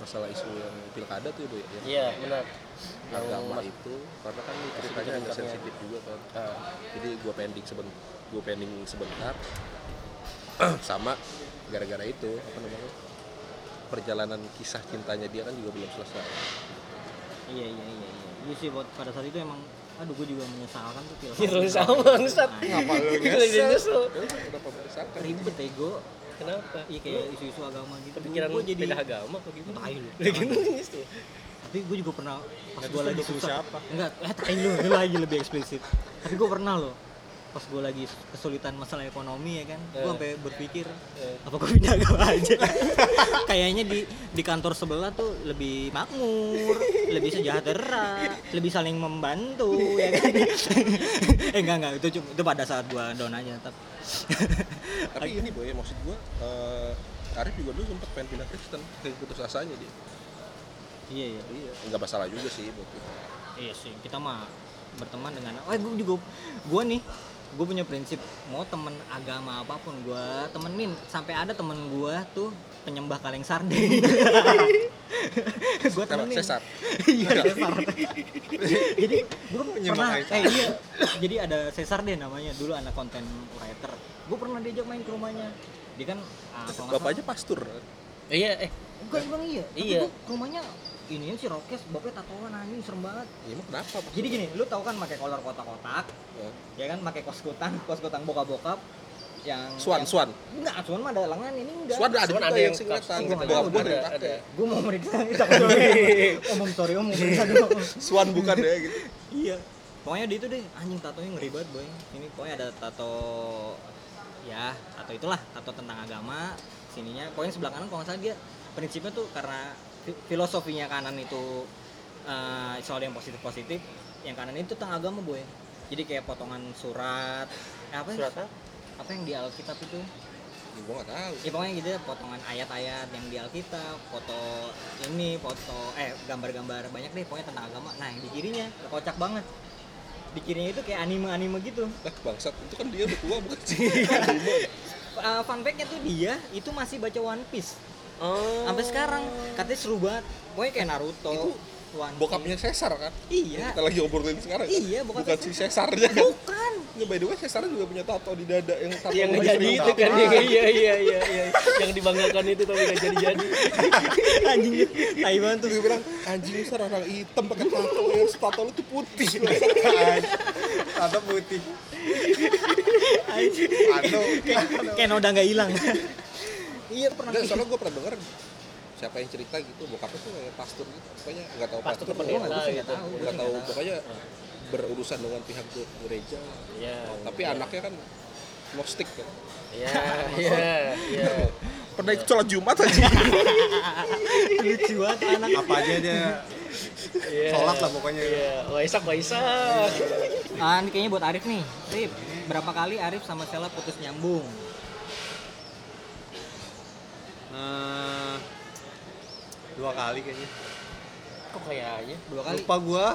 masalah isu yang pilkada tuh Bu, ya Iya, benar. Yang agama itu karena kan ini ceritanya agak sensitif juga kan Ah. jadi gua pending sebentar gua pending sebentar sama gara-gara itu apa namanya perjalanan kisah cintanya dia kan juga belum selesai Iya, iya, iya, iya. Iya sih buat pada saat itu emang aduh gue juga menyesalkan tuh film. Nyesel sama bangsat. Ngapa lu nyesel? Ya kenapa meresahkan Ribet ego. Kenapa? Iya kayak isu-isu agama gitu. Kepikiran gue jadi beda agama apa gimana? Tai lu. Tuh. Tapi gue juga pernah pas gue lagi susah. siapa? Enggak, eh tai lu, ini lagi lebih eksplisit. Tapi gue pernah loh pas gue lagi kesulitan masalah ekonomi ya kan gue Eh. sampai berpikir Eh. apa gue pindah agama aja kayaknya di di kantor sebelah tuh lebih makmur lebih sejahtera lebih saling membantu ya kan eh enggak enggak itu cuma itu pada saat gue down aja tapi tapi ini boy maksud gua eh, Arif juga dulu sempat pengen pindah Kristen kayak putus asanya dia iya iya iya nggak masalah juga sih buat kita. Iya sih, kita mah berteman dengan oh gue juga gue nih gue punya prinsip mau temen agama apa pun gue temenin. Sampai ada temen gue tuh penyembah kaleng sarden gue temenin. Sesar. iya sesar jadi gue pernah eh iya. Jadi ada Cesar deh namanya dulu anak konten writer. Gue pernah diajak main ke rumahnya. Dia kan ah, nggak Bapaknya pastur. Iya, eh. Bukan bang iya. Iya. rumahnya ini si Rokes bapaknya tatoan anjing serem banget Ya emang kenapa? Pak? jadi gini lu tahu kan pakai kolor kotak-kotak Ya. ya kan pakai kos kutang kos kutang bokap-bokap yang Swan, yang- Swan. enggak Swan mah ada lengan ini enggak Swan ada ada yang yang singletan. custom. Gitu. Gua tahu, ada gue mau meriksa omong sorry om meriksa dulu Swan bukan ya gitu. iya pokoknya di itu deh anjing tatonya ngeri banget boy ini pokoknya ada tato ya tato itulah tato tentang agama sininya pokoknya sebelah kanan kalau nggak salah dia prinsipnya tuh karena filosofinya kanan itu eh, soal yang positif positif yang kanan itu tentang agama boy jadi kayak potongan surat eh, apa ya? surat apa? apa yang di Alkitab itu Ya, gue gak tahu. ya pokoknya gitu potongan ayat-ayat yang di Alkitab foto ini foto eh gambar-gambar banyak deh pokoknya tentang agama nah yang di kirinya kocak banget di kirinya itu kayak anime-anime gitu Lah bangsat itu kan dia udah tua bukan sih? Uh, fun fact-nya tuh dia itu masih baca One Piece Oh. sampai sekarang katanya seru banget pokoknya kayak Naruto Itu One Bokapnya Cesar kan? Iya. Yang kita lagi obrolin sekarang. kan? Iya, bokapnya bukan si Cesarnya kan? bukan Ya by the way Cesar juga punya tato di dada yang tato yang nggak jadi itu kan iya iya iya iya iya yang dibanggakan itu tapi nggak jadi jadi anjing tai banget tuh gue bilang anjing Cesar orang hitam pakai tato yang tato lu tuh putih. Tato putih. Anjing. Tato. kayak noda nggak hilang iya pernah Dan soalnya gue pernah denger siapa yang cerita gitu bokapnya tuh kayak pastor gitu pokoknya nggak tahu Pastor pastor pendeta Gua nggak gitu. tahu gua nggak tahu. nggak pokoknya berurusan dengan pihak ge- gereja. Iya tapi anaknya kan gnostik kan. Iya iya iya. Pernah ikut sholat jumat aja. Lucu banget anak. Apa aja dia. Iya. Sholat lah pokoknya. iya Waisak Waisak. Ah ini kayaknya buat Arif nih. Arif berapa kali Arif sama Stella putus nyambung Eh, dua kali kayaknya. kok kayaknya? Dua kali? Lupa gua.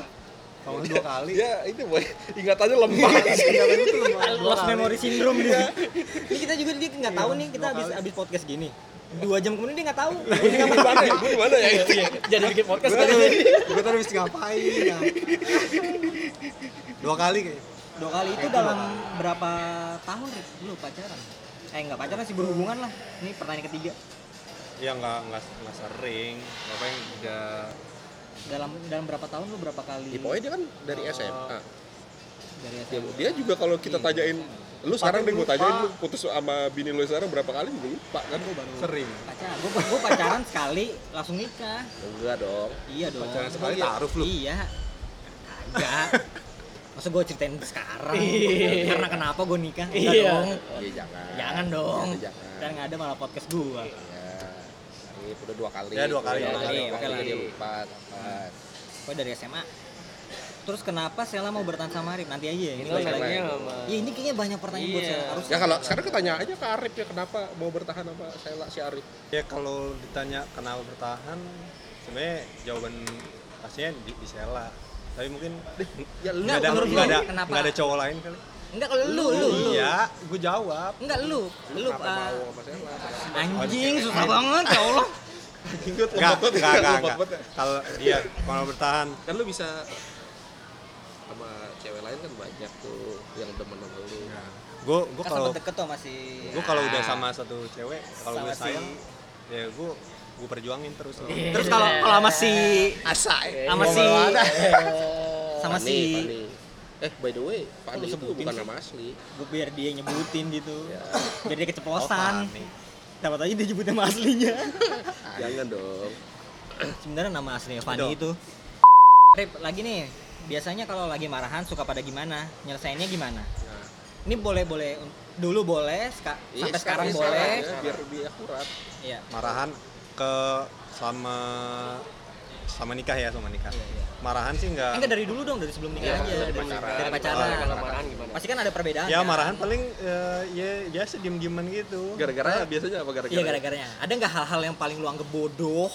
Kalau dua kali. dia ini boy. Ingatannya lemah. Lost memory syndrome dia. Ini kita juga dia nggak tahu nih kita habis habis podcast gini. Dua jam kemudian dia nggak tahu. Gue gimana ya? Gue gimana ya? Iya jadi bikin podcast kan tadi, gue tadi mesti ngapain? Ya. Dua kali kayaknya. dua kali itu dalam berapa tahun lu pacaran. Eh nggak pacaran sih berhubungan lah. Ini pertanyaan ketiga Ya nggak nggak nggak sering. Apa yang udah dalam dalam berapa tahun lu berapa kali? Ya, pokoknya dia kan dari SMA dari dia, SMA dia juga kalau kita tanyain lu sekarang deh gue tanyain lu putus sama bini lu sekarang berapa kali juga lupa kan. Sering. pacaran. Gua, gua pacaran sekali langsung nikah. Enggak dong. Iya dong. Pacaran sekali taruh lu. iya. Enggak masa gue ceritain sekarang? Iya. karena kenapa gue nikah? Enggak Iya. dong. Iya jangan. Jangan dong. Jangan. Dan nggak ada malah podcast gue ya ini udah dua kali Ya, dua kali. Dua kali, dua oke kali lah. dia lupa empat gue dari SMA terus kenapa Sela mau bertahan sama Arif nanti aja ya ini lagi sama ya ini kayaknya banyak pertanyaan buat Iya. Sela harus ya kalau sekarang kita tanya aja ke Arif ya kenapa mau bertahan sama Sela si Arif Ya kalau ditanya kenapa bertahan, sebenarnya jawaban pastinya di, di Sela. Tapi mungkin ya lu Enggak, nggak ada menurut nggak lu ada ada cowok lain kali. Enggak kalau lu lu lu. Iya, gue jawab. enggak lu. Lu Sela anjing susah banget ya Allah. Ingat Enggak, enggak, enggak, ya. Kalau iya, kalau bertahan. Kan lu bisa sama cewek lain kan banyak tuh yang demen sama lu. Gue gue kan kalau deket tuh masih gue kalau udah sama satu cewek kalau gue sayang ya gue gue perjuangin terus Iya. terus kalau kalau sama si asa sama si sama si eh by the way Fani lu itu bukan sih? nama asli. Gue biar dia nyebutin gitu. Ya. biar dia keceplosan. Oh, Fani. dapat aja dia nyebut nama aslinya. Jangan dong. Sebenarnya nama aslinya Fanny Dong. itu. Rip lagi nih. Biasanya kalau lagi marahan suka pada gimana? Nyelesainnya gimana? Nah, ini boleh boleh. Dulu boleh ska- iya, sampai sekarang boleh. ya, biar lebih akurat. Iya. Marahan ke sama sama nikah ya sama nikah. Iya, iya. Marahan sih enggak enggak dari dulu dong dari sebelum nikah Iya, aja dari dari pacaran. dari pacaran. Oh, kalau marahan gimana? Pasti kan ada perbedaan ya kan? marahan paling eh, ya biasa diem dieman gitu. Gara-gara biasanya apa gara-gara? Iya gara-garanya. Ada nggak hal-hal yang paling lu anggap bodoh?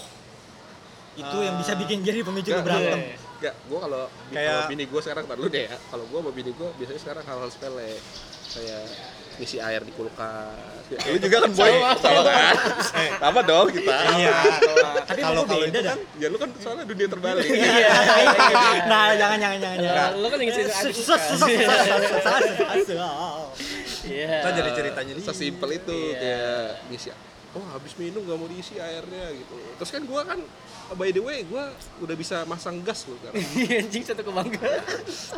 Itu yang bisa bikin jadi pemicu Nggak, berantem iya. Enggak, gue kalau Kayak- bini gue sekarang tar dulu deh ya. Kalau gue sama bini gue biasanya sekarang hal-hal sepele. Kayak ngisi air di kulkas. Lu juga kan boy sama kan? Sama dong kita. Iya. Tapi kalau kalau beda itu kan Ya lu kan soalnya dunia terbalik. Iya. Nah, jangan jangan jangan. jangan. Lu kan ngisi air Sus, sus, sus, sus, sus, sus, sus. Iya. kita jadi ceritanya nih. Sesimpel itu Iya. kayak ngisi oh habis minum gak mau diisi airnya gitu terus kan gua kan by the way gua udah bisa masang gas loh kan Anjing satu kebanggaan.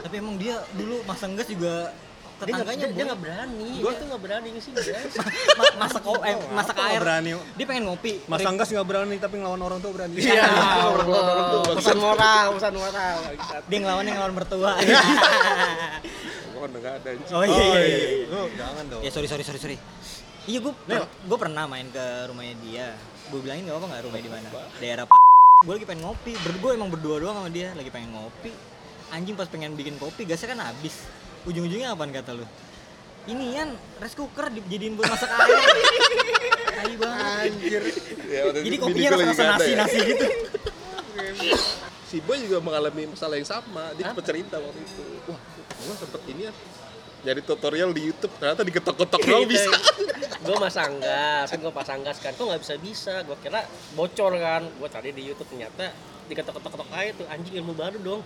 Tapi emang dia dulu masang gas juga Dia nggak tetangganya dia nggak berani. Gua- Dia tuh nggak berani gas. ma- masak oh, eh, masak air. berani? Dia pengen ngopi. Mas Anggas nggak berani tapi ngelawan orang tua berani. Iya. Pesan moral, pesan moral. Dia ngelawan yang ngelawan mertua. gak ada anjing. oh iya. iya, iya. Lu jangan dong. Ya sorry sorry sorry sorry. Iya gue gue pernah main ke rumahnya dia. Gue bilangin nggak apa nggak rumahnya di mana. Daerah gue lagi pengen ngopi. Berdua emang berdua doang sama dia lagi pengen ngopi. Anjing pas pengen bikin kopi gasnya kan habis. Ujung-ujungnya apaan kata lu? Ini kan rice cooker dijadiin buat masak air. Tai banget. Anjir. Ya, Jadi kopinya rasa nasi ya. nasi gitu. si boy juga mengalami masalah yang sama dia cepet cerita waktu itu wah gua sempet ini ya nyari tutorial di YouTube ternyata diketok-ketok doang bisa gue masang gas kan gue pasang gas kan kok nggak bisa bisa gue kira bocor kan gue cari di YouTube ternyata diketok-ketok aja tuh anjing ilmu baru dong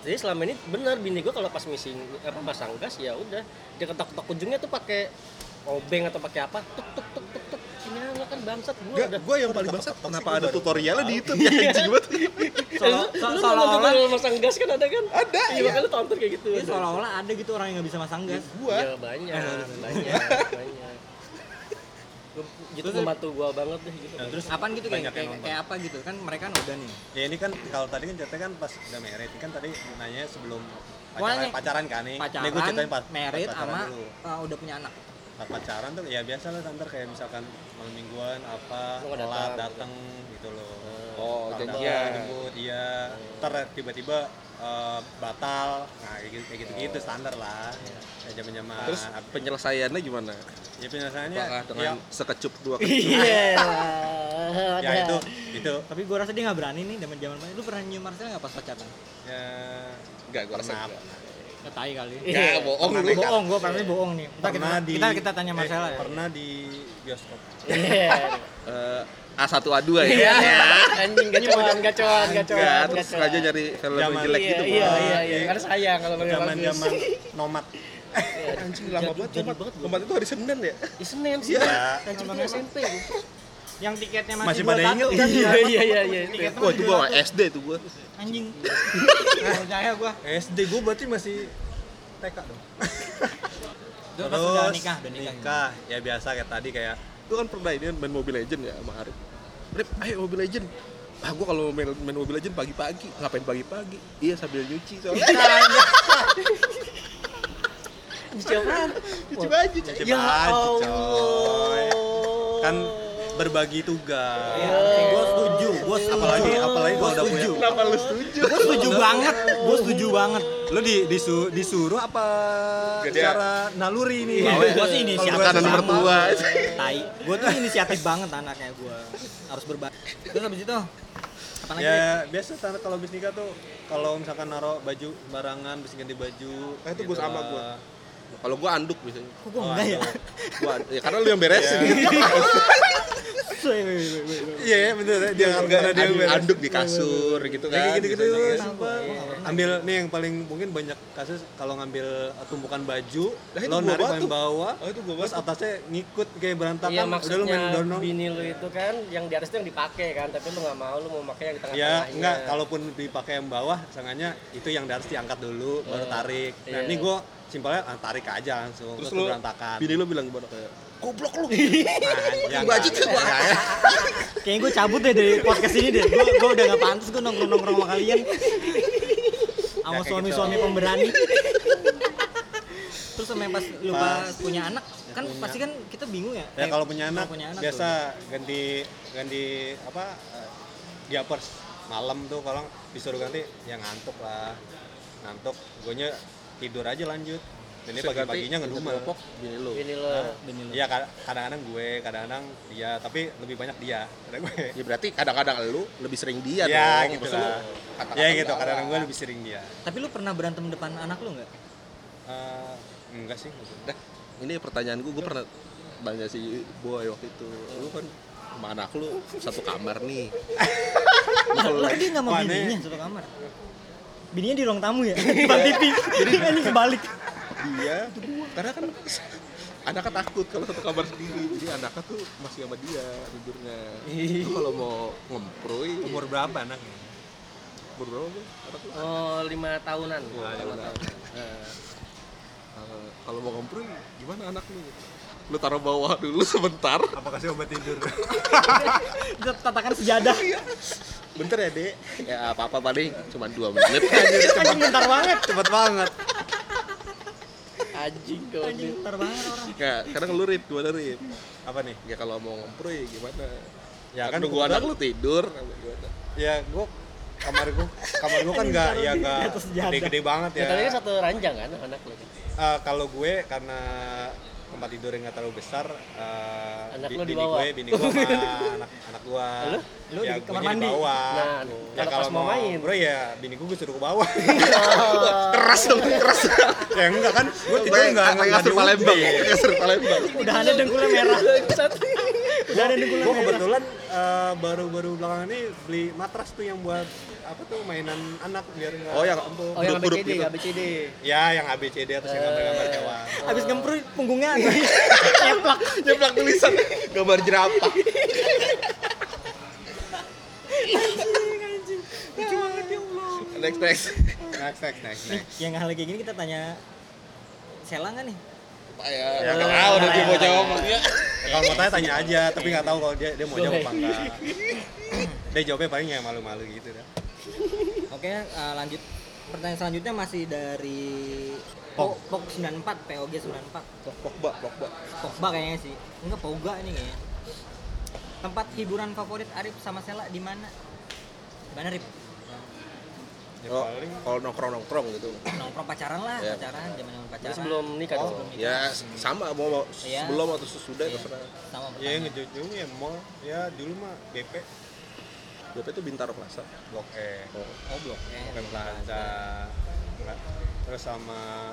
jadi selama ini benar bini gue kalau pas missing apa pasang gas ya udah. Dia ketok-ketok ujungnya tuh pakai obeng atau pakai apa tuk tuk tuk tuk tuk. Ini anak kan bangsat gue Gak, gue yang paling bangsat kenapa ada tutorialnya di YouTube ya anjing banget Seolah-olah masang gas kan ada kan? Ada, iya iya. makanya lu tonton kayak gitu. Ini seolah-olah ada gitu orang yang nggak bisa masang gas. gua. Iya banyak, banyak, banyak. Lu- Itu membantu gua banget deh gitu. Nah, terus Apaan gitu kayak, banyak yang kayak, kayak apa gitu kan mereka kan udah nih. Ya ini kan kalau tadi kan ceritanya kan pas udah married kan tadi nanya sebelum pacaran, nih, pacaran kan nih. Pacaran, Nih gue ceritain pas merit pas pacaran sama dulu. uh, udah punya anak. Pas pacaran tuh ya biasa lah ntar kayak misalkan malam mingguan apa telat datang, gitu loh. oh janjian jemput iya. Ntar tiba-tiba eh, batal. Nah kayak gitu kayak gitu-gitu standar lah. Kayak zaman-zaman terus penyelesaiannya gimana ya penyelesaiannya apakah dengan ya, sekecup dua kecup Iya. ya itu itu Tapi gua rasa dia nggak berani nih zaman zaman Lu pernah nyium Marcel nggak pas pacaran? ya enggak gue rasa pernah enggak. Ya tai kali. ya bohong lu bohong, gua pernah bohong nih. Kita, di kita kita tanya eh, Marcel ya. pernah di bioskop Iya. Eh, A1 A2 ya Iya. Anjing gacuan, gacuan, gacuan. enggak terus sengaja nyari film yang jelek Iya, gitu iya, iya, iya. Karena sayang kalau lo zaman zaman nomad Iya, anjing lama banget gua. Tomat itu hari Senin ya Di Senin sih. Iya. Anjing SMP. gua. Yang tiketnya masih, Masih pada satu inget, kan? Iya, iya, iya, iya. Tiketnya wah itu dua gua. SD tuh gua Anjing. Percaya gua. SD gue berarti masih TK dong Itu pas udah nikah, udah nikah. nikah ya biasa kayak tadi kayak lu kan pernah ini main Mobile Legend ya sama Arif Rip, ayo Mobile Legend. Ah gua kalau main, main Mobile Legend pagi-pagi ngapain pagi-pagi? Iya sambil nyuci soalnya. Siapa? nyuci baju cuci Ya baju coy. Allah. kan berbagi tugas Iya, gua setuju, gua setuju. apalagi apalagi kalau udah punya kenapa lu setuju Gua setuju banget, gua setuju banget. lu di disu, disuruh apa Gak dia- secara naluri nih Gua sih inisiatif sama. mertua Tai. Gua tuh inisiatif banget anaknya gua. Harus berbagi. Terus habis itu apa lagi? ya biasa tanda kalau habis nikah tuh kalau misalkan naruh baju barangan habis ganti baju Ah, itu gua gitu sama lah. Kalau gua anduk biasanya Kok gua enggak ya? gua ya karena lu yang beresin iya iya bener dia Enggak, dia anduk, beres. anduk di kasur gitu Ya, kan kayak gitu-gitu. Ambil nih yang paling mungkin banyak kasus kalau ngambil tumpukan baju, lo narik paling bawah, Oh, itu gua terus banget. atasnya ngikut kayak berantakan. Iya maksudnya main dono. bini lu itu kan yang di atas itu yang dipakai kan, tapi lu nggak mau lu mau pakai yang di tengah Ya enggak, kalaupun dipakai yang bawah, sengaja itu yang harus diangkat dulu, baru tarik. Nah Iya. ini gua simpelnya ah, tarik aja langsung, terus lu berantakan. bini lu bilang gimana kayak goblok lu Nah, ya baju enggak, tuh gua. ya. Kayaknya gue cabut deh dari podcast ini deh. Gue gue udah gak pantas gue nongkrong nongkrong sama kalian. Sama suami-suami gitu. pemberani. Terus sama yang pas lu pas punya anak kan pasti kan kita bingung ya. Ya Eh, kalau punya anak, punya anak biasa ganti ganti apa eh, diapers malam tuh kalau disuruh ganti ya ngantuk lah ngantuk gue tidur aja lanjut dan ini pagi paginya ngedumel bini lu Bini lu. lu. Iya kad- kadang-kadang gue, kadang-kadang dia, tapi lebih banyak dia karena gue. ya berarti kadang-kadang lu lebih sering dia Ya dong gitu Maksud lu, lah. Ya gitu, enggak kadang-kadang gue lebih sering dia. Tapi lu pernah berantem depan anak lu nggak? Eh, enggak sih, Dah, ini pertanyaan gue gue pernah tanya si boy waktu itu lu kan sama anak lu satu kamar nih Lah, lah, dia nggak mau bininya satu kamar. Bininya di ruang tamu ya, di depan TV. Jadi ini kebalik. dia karena kan anaknya takut kalau satu kamar sendiri jadi anaknya tuh masih sama dia tidurnya Lu kalau mau ngemproy umur berapa anaknya umur berapa lu Oh, lima tahunan. Lima Lima tahunan. tahunan. Eh, Uh, kalau mau ngemproy gimana anak lu lu taruh bawah dulu sebentar apa kasih obat tidur tatakan sejadah. Bentar ya dek. Ya apa apa paling cuma dua menit. Anjing bentar banget. cepet banget. Anjing kau Anjing bentar banget orang. ya kadang lu rip gimana rip apa nih? Ya kalau mau ngemproy gimana? Ya kan nunggu kebetulan- anak lu tidur. Gimana ya gua kamar gua kamar gua kan nggak ya nggak sejadah. gede-gede banget Ya, ya. tapi kan satu ranjang kan anak lu. Eh, kalau gue karena tempat tidur yang nggak terlalu besar eh, Anak lu di bini bawah. gue bini gue sama anak anak gue Lu? Lu ya di kamar mandi? bawah Nah, ya kalau pas mau main. bro ya bini gue gue suruh ke bawah keras dong keras ya enggak kan gue tidur enggak kayak kasur Palembang kasur Palembang Udah ada dengkulnya merah. Udah ada gue merah. kebetulan eh, baru-baru belakangan ini beli matras tuh yang buat apa tuh mainan anak biar nggak Oh, yang- empuk. Oh, yang ABCD, gitu. ABCD. ya yang ABCD atau yang gambar-gambar hewan Habis ngemprui punggungnya nyeplak. nyeplak tulisan gambar jerapah Lucu banget ya Allah. next next next next next next yang hal kayak gini kita tanya Sela nggak nih? Pak ya Ya, nggak nggak tahu nanti mau jawab apa Ya, enggak kalau mau tanya tanya aja tapi nggak tahu kalau dia dia mau jawab apa enggak dia jawabnya paling ya malu-malu gitu dah Oke, eh, lanjut. Pertanyaan selanjutnya masih dari Pok Pok 94, POG 94. Pogba Pogba Pogba kayaknya sih. Enggak Pogba ini kayaknya. Tempat hiburan favorit Arif sama Sela di mana? Di mana Rip? Ya oh, paling kalau nongkrong nongkrong gitu Nongkrong pacaran lah, Ya. pacaran, zaman zaman Jadi pacaran. sebelum nikah Oh, dong. sebelum nikah. ya sama mau, mau Iya. sebelum atau sesudah Iya. terserah Sama ya pertama. ngejujur ya mall ya dulu mah BP BP itu Bintaro Plaza Blok E oh. Oh, blok. Eh, Blok M Plaza Nggak. terus sama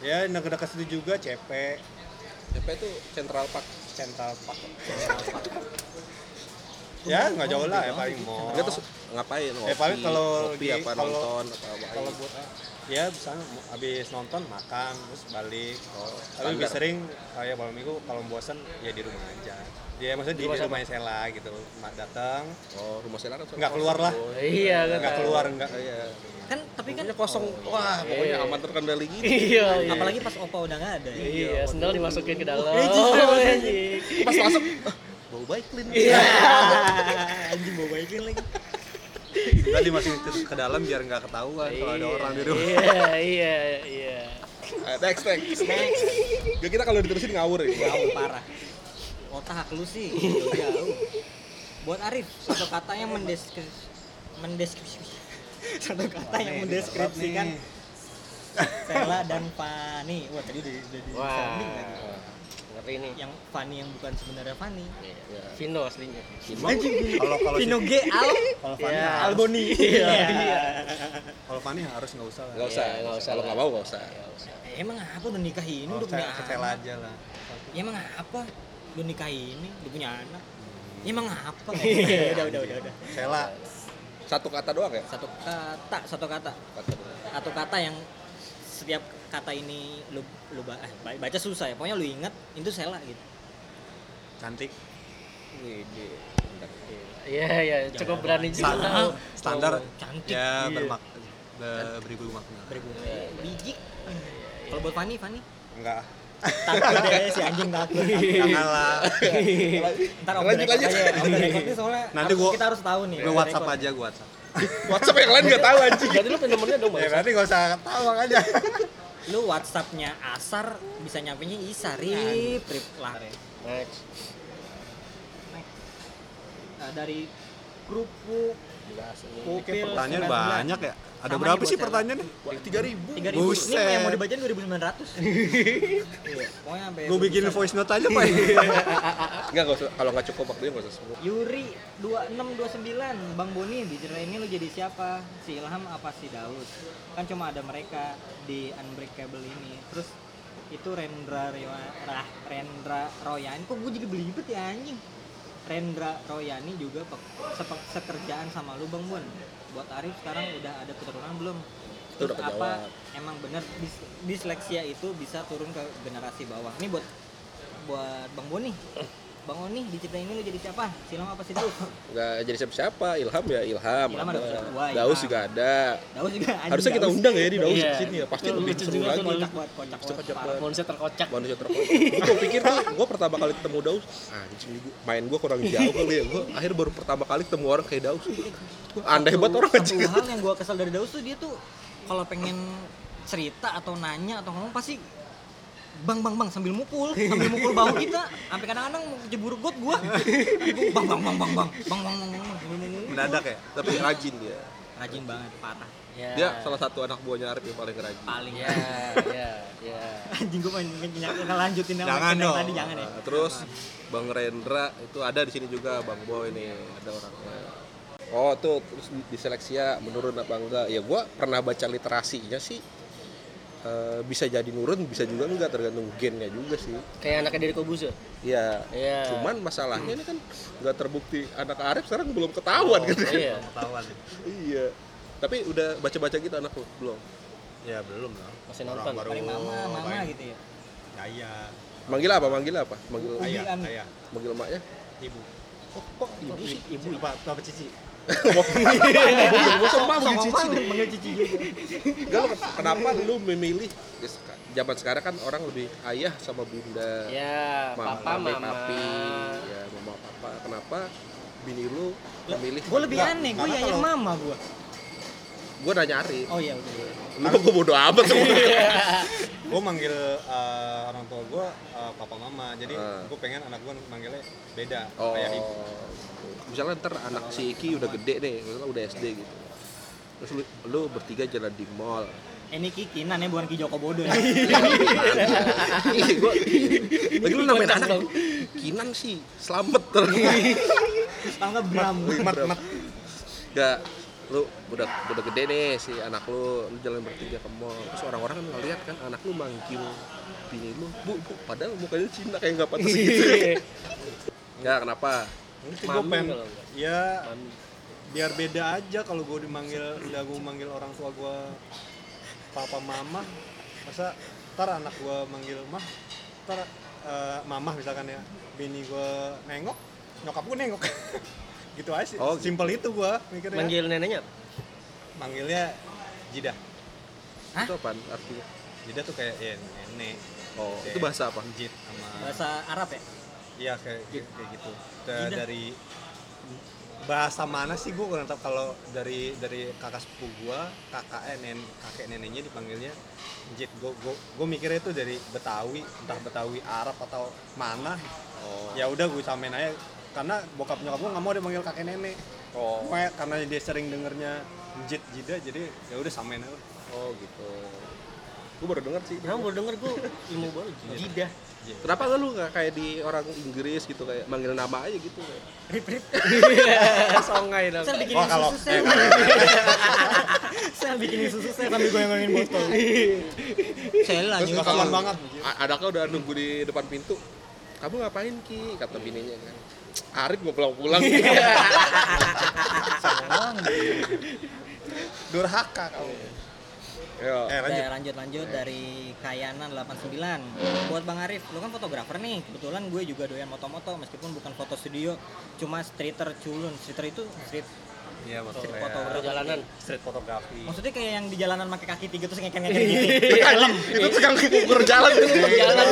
ya dekat-dekat situ juga CP BP itu Central Park Central Park ya nggak jauh lah ya paling Enggak terus ngapain ngopi, Eh, paling kalau ngopi lagi- apa kalau- nonton apa apa kalau buat ya bisa habis nonton makan terus balik Oh, tapi lebih sering kayak malam minggu kalau bosan ya di rumah aja ya maksudnya di, Di rumah rumahnya Sela gitu mak datang oh rumah saya kan Nggak keluar lah. Iya, kan. nggak keluar nggak iya Kan tapi kan pokoknya kosong wah pokoknya Iya. aman terkendali gitu Iya, iya. apalagi pas Opa udah nggak ada. ya. Iya, sendal dimasukin ke dalam. Iya, justru Oh, anjing. pas masuk bau baik clean Iya. Anjing bawa baikin lagi. tadi masih ke dalam biar nggak ketahuan kalau ada orang di rumah Iya, iya, iya. Next next next Gak kita kalau diterusin ngawur ya Jauh parah. Otak lu sih jauh. Buat Arif, satu kata yang mendeskripsi mendeskripsi satu kata yang mendeskripsikan Sela dan Fani. Wah, tadi udah udah di Ngeri nih. Yang Fani yang bukan sebenarnya Fani. Iya. Vino aslinya. kalau kalau Vino G Al kalau Iya. harus- Alboni. Iya. kalau Fani harus nggak usah lah Gak usah, Iya, nggak usah kalau lah. nggak mau gak usah Eh, Emang apa udah nikah ini Kalau udah punya anak? aja lah Ya, emang apa? Udah nikah ini udah punya anak. Ya, emang apa? Iya. udah, udah, udah, udah. Sela Satu kata doang ya? Satu kata, satu kata. Satu kata yang setiap kata ini lu lu ba- eh, ba- baca susah ya. Pokoknya lu ingat itu Sela gitu. cantik Wih, Iya, iya, cukup berani juga. standar standar Cantik. ya Iya. bermak ber- beribu makna Beribu. Biji. Kalau buat Fani, Fani enggak takut deh si anjing takut. jangan lah Lanjut, aja ya. Soalnya Nanti gua- kita harus tahu nih. gue WhatsApp aja gue WhatsApp WhatsApp yang lain gak tahu anjing Jadi lu nomornya dong, ya berarti gak usah tahu makanya Lu WhatsAppnya Asar bisa nyampenya Isa, rip, rip lah. Next. Nah, dari kerupuk ini. Pupil pertanyaan 19. banyak ya ada Sama berapa sih pertanyaannya? Tiga ribu. Tiga ribu. Ini yang mau dibacain 2900 iya pokoknya sampai gue bikin voice note aja pak. Enggak, gak usah, kalau nggak cukup waktunya gak usah sebut Yuri 2629 Bang Boni bicara ini lu jadi siapa? Si Ilham apa si Daud? Kan cuma ada mereka di Unbreakable ini. Terus itu Rendra Rewa- Rah, Rendra Royani. Kok gue jadi belibet ya anjing? Rendra Royani juga pe- sepe- sekerjaan sama lu Bang Bun buat Arif sekarang udah ada keturunan belum? Itu udah Terus apa emang bener dis- disleksia itu bisa turun ke generasi bawah? Ini buat buat Bang Bon nih Bang On nih diceritain ini lu jadi siapa? Silam apa sih Daus? nggak jadi siapa-siapa Ilham ya Ilham, Ilham ada ada. Daus juga ada. Daus juga anjing, harusnya kita undang ya di Daus di sini ya pasti lebih seru lagi. Kocak banget, kocak Kocak banget. manusia terkocak. Manusia terkocak. Gue pikir tuh gue pertama kali ketemu Daus anjing nih, gua- main gue kurang jauh kali ya. Gue akhir baru pertama kali ketemu orang kayak Daus. Aneh banget orang satu anjing. hal yang gue kesel dari Daus tuh dia tuh kalau pengen cerita atau nanya atau ngomong pasti bang bang bang sambil mukul sambil mukul bahu kita. Sampai kadang-kadang jebur got gue bang bang bang bang bang bang bang bang bang mendadak ya tapi rajin dia. Rajin banget parah. Ya dia salah satu anak buahnya Arif yang paling rajin. Paling ya ya ya. Anjing gue pengen ngelanjutin sama Jangan yang dong. tadi jangan ya. Nah, terus Bang Rendra itu ada di sini juga Bang Boy nih ada orangnya. Oh tuh terus di seleksi ya menurun apa enggak? Ya gua pernah baca literasinya sih eh, bisa jadi nurun bisa juga enggak tergantung gennya juga sih. Kayak anaknya dari Kobuser ya? Iya. cuman masalahnya ini kan nggak terbukti anak Arif sekarang belum ketahuan gitu. iya. Ketahuan. Iya. Tapi udah baca-baca gitu anak lu belum? Ya belum lah. Masih Orang nonton. baru paling mama mama main. gitu ya? Ayah. Manggil apa manggil apa? Manggil ayah ayah. Manggil emaknya? Ibu. Oh kok ibu sih? Ibu. Apa apa cici gue sama sama manggil cici manggil cici kenapa lu memilih? Zaman sekarang kan orang lebih ayah sama bunda. Ya mama, papa mama. papi. Ya mama papa. Kenapa bini lu memilih gue lebih aneh gue ya kalau- mama gue gue nanya Arif oh iya udah. Lu gue bodo amat sebenarnya gue manggil eh, orang tua gue eh, papa mama. Jadi Ah. gue pengen anak gue manggilnya beda oh. kayak ibu misalnya ntar anak si Iki udah gede nih misalnya udah SD gitu. Terus lu, lu bertiga jalan di mall. Ini Ki Kinan ya bukan Ki Joko Bodo ya? Ih, gua lagi lu namain anak Kinan sih selamat terus nggak Bram. Mat mat. Gak, lu udah udah gede nih si anak lu, lu jalan bertiga ke mall. Terus orang-orang kan ngeliat kan anak lu manggil bini lu, bu, bu, padahal mukanya Cina kayak nggak pantas gitu. Enggak, kenapa? gue Mami pengen ya biar beda aja kalau gue dimanggil udah gue manggil orang tua gue papa mama masa ntar anak gue manggil mah ntar eh, mama misalkan ya bini gue nengok nyokap gue nengok gitu aja sih. Oh, gitu. simpel itu gue mikirnya. Manggil neneknya? Manggilnya jidah Hah? Itu apaan artinya? jidah tuh kayak ya nenek. Oh, Kayak itu bahasa apa? jid sama bahasa Arab ya? Iya kayak kayak gitu. Ke- dari bahasa mana sih? Gue kurang tahu. Kalau dari dari kakak sepupu gue kakak eh, nen kakek neneknya dipanggilnya jid. Gue gue gue mikirnya itu dari Betawi entah Betawi Arab atau mana. Oh. ya udah gue samain aja karena bokap nyokap gue nggak mau dia manggil kakek nenek Oh. Pokoknya karena dia sering dengernya jid jida jadi ya udah samain aja Oh, gitu. Gue baru denger sih. Kamu baru denger gue ilmu baru jidah Kenapa nggak lu nggak kayak di orang Inggris gitu kayak manggil nama aja gitu kayak. rip rip songai dong saya bikinin Oh, kalau- susu saya saya bikinin susu saya sambil goyang-goyangin botol saya lah Terus banget. A- Adakah udah nunggu di depan pintu? Kamu ngapain Ki? Kata bininya kan. Arif mau pulang-pulang. durhaka kamu. Ya. eh lanjut. Udah, lanjut lanjut. Dari Kayanan 89 buat Bang Arif lu kan fotografer nih. Kebetulan gue juga doyan moto-moto meskipun bukan foto studio cuma streeter culun. Streeter itu street iya street maksudnya foto perjalanan. Street fotografi. Maksudnya kayak yang di jalanan pakai kaki tiga terus ngeken ngeken gitu. helm itu tukang ukur jalan itu. jalan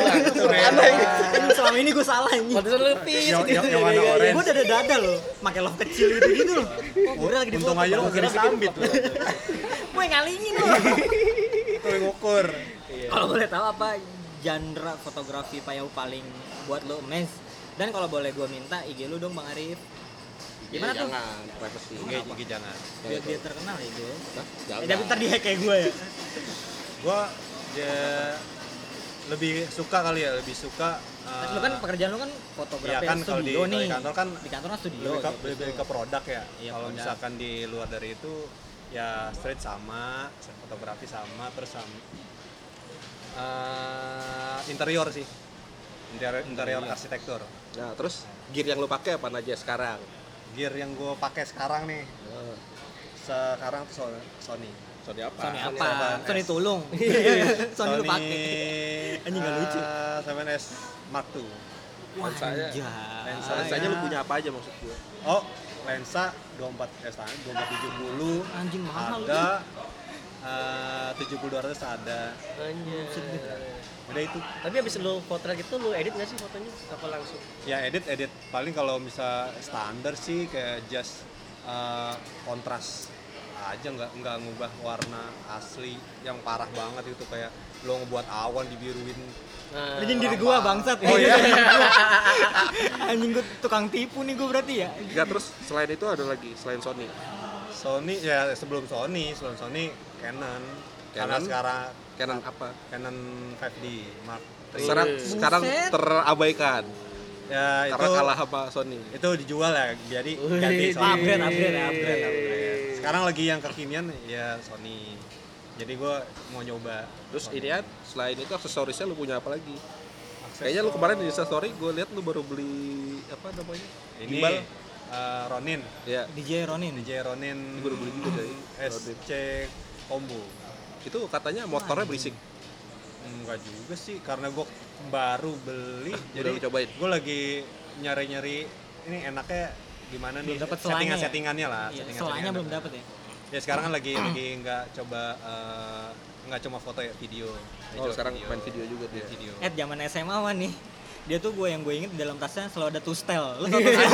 Ini selama ini gue salah ini. Pantesan lu pis Yang- warna orange. gue dada dada loh. Pakai love kecil gitu gitu loh. Oh, gue lagi di untung aja lu kira sambit lu gue ngalingin loh. Tuh yang ngukur. Kalau boleh tahu apa genre fotografi payau paling buat lo mes dan kalau boleh gue minta IG lu dong bang Arif gimana tuh? Jangan privacy. Gigi, gigi jangan biar dia terkenal ya gue Hah? eh, Jangan. tapi ntar di hack kayak gue ya? Gua dia lebih suka kali ya lebih suka uh, lu kan pekerjaan lu kan fotografi Iya kan, kalau di- studio kalau di nih. kantor kan di kantor kan studio lebih ke, gitu. lebih ke produk ya. Iya, kalau misalkan di luar dari itu ya straight sama fotografi sama terus sama eh, interior sih. Interior interior. arsitektur. Nah, terus gear yang lu pakai apa aja sekarang? Gear yang gue pakai sekarang nih sekarang tuh So- Sony Sony apa? Sony Sony apa? 7S. Sony tulung. Sony lu pakai. Anjing nggak lucu. eh, 7S Mark II Wah, Lensanya. anjay. Lensa- Lensanya lu punya apa aja maksud gue? oh lensa 24 eh sekarang 2470 Anjing mahal. ada eh, 70 200 ada Anjir. Udah itu Tapi abis lu foto gitu lu edit nggak sih fotonya? Apa langsung? ya edit edit paling kalau bisa standar sih kayak just eh, kontras aja nggak nggak ngubah warna asli yang parah banget itu kayak lo ngebuat awan dibiruin Nah, Anjing diri gua bangsat. Oh, iya? Anjing gua tukang tipu nih gua berarti ya. Enggak, terus selain itu ada lagi selain Sony. Sony ya sebelum Sony sebelum Sony Canon karena Canon? sekarang Canon apa? Canon 5D Mark III Sekarang, Buset. sekarang terabaikan ya itu karena kalah sama Sony. itu dijual ya jadi ganti Sony Upgrade, upgrade, upgrade, Upgrade. sekarang lagi yang kekinian ya Sony jadi gua mau nyoba Terus Sony. ini kan selain itu aksesorisnya lu punya apa lagi? Kayaknya lu kemarin di story gue lihat lu baru beli apa namanya? ini Gimbal. eh, Ronin Ya, DJ Ronin. DJ Ronin Ini baru beli juga dari. SC Combo itu katanya motornya berisik. enggak juga sih karena gua baru beli Udah lu cobain? gue lagi nyari-nyari ini enaknya gimana nih Belum dapet selanya settingan ya? settingannya lah Iya, settingan selanya belum dapet ya. ya sekarang kan lagi lagi nggak coba nggak cuma foto ya video Oh, sekarang main video juga Main dia. video Eh zaman SMA mah nih. Dia tuh gue yang gue inget di dalam tasnya selalu ada tustel. Lu tau tustel?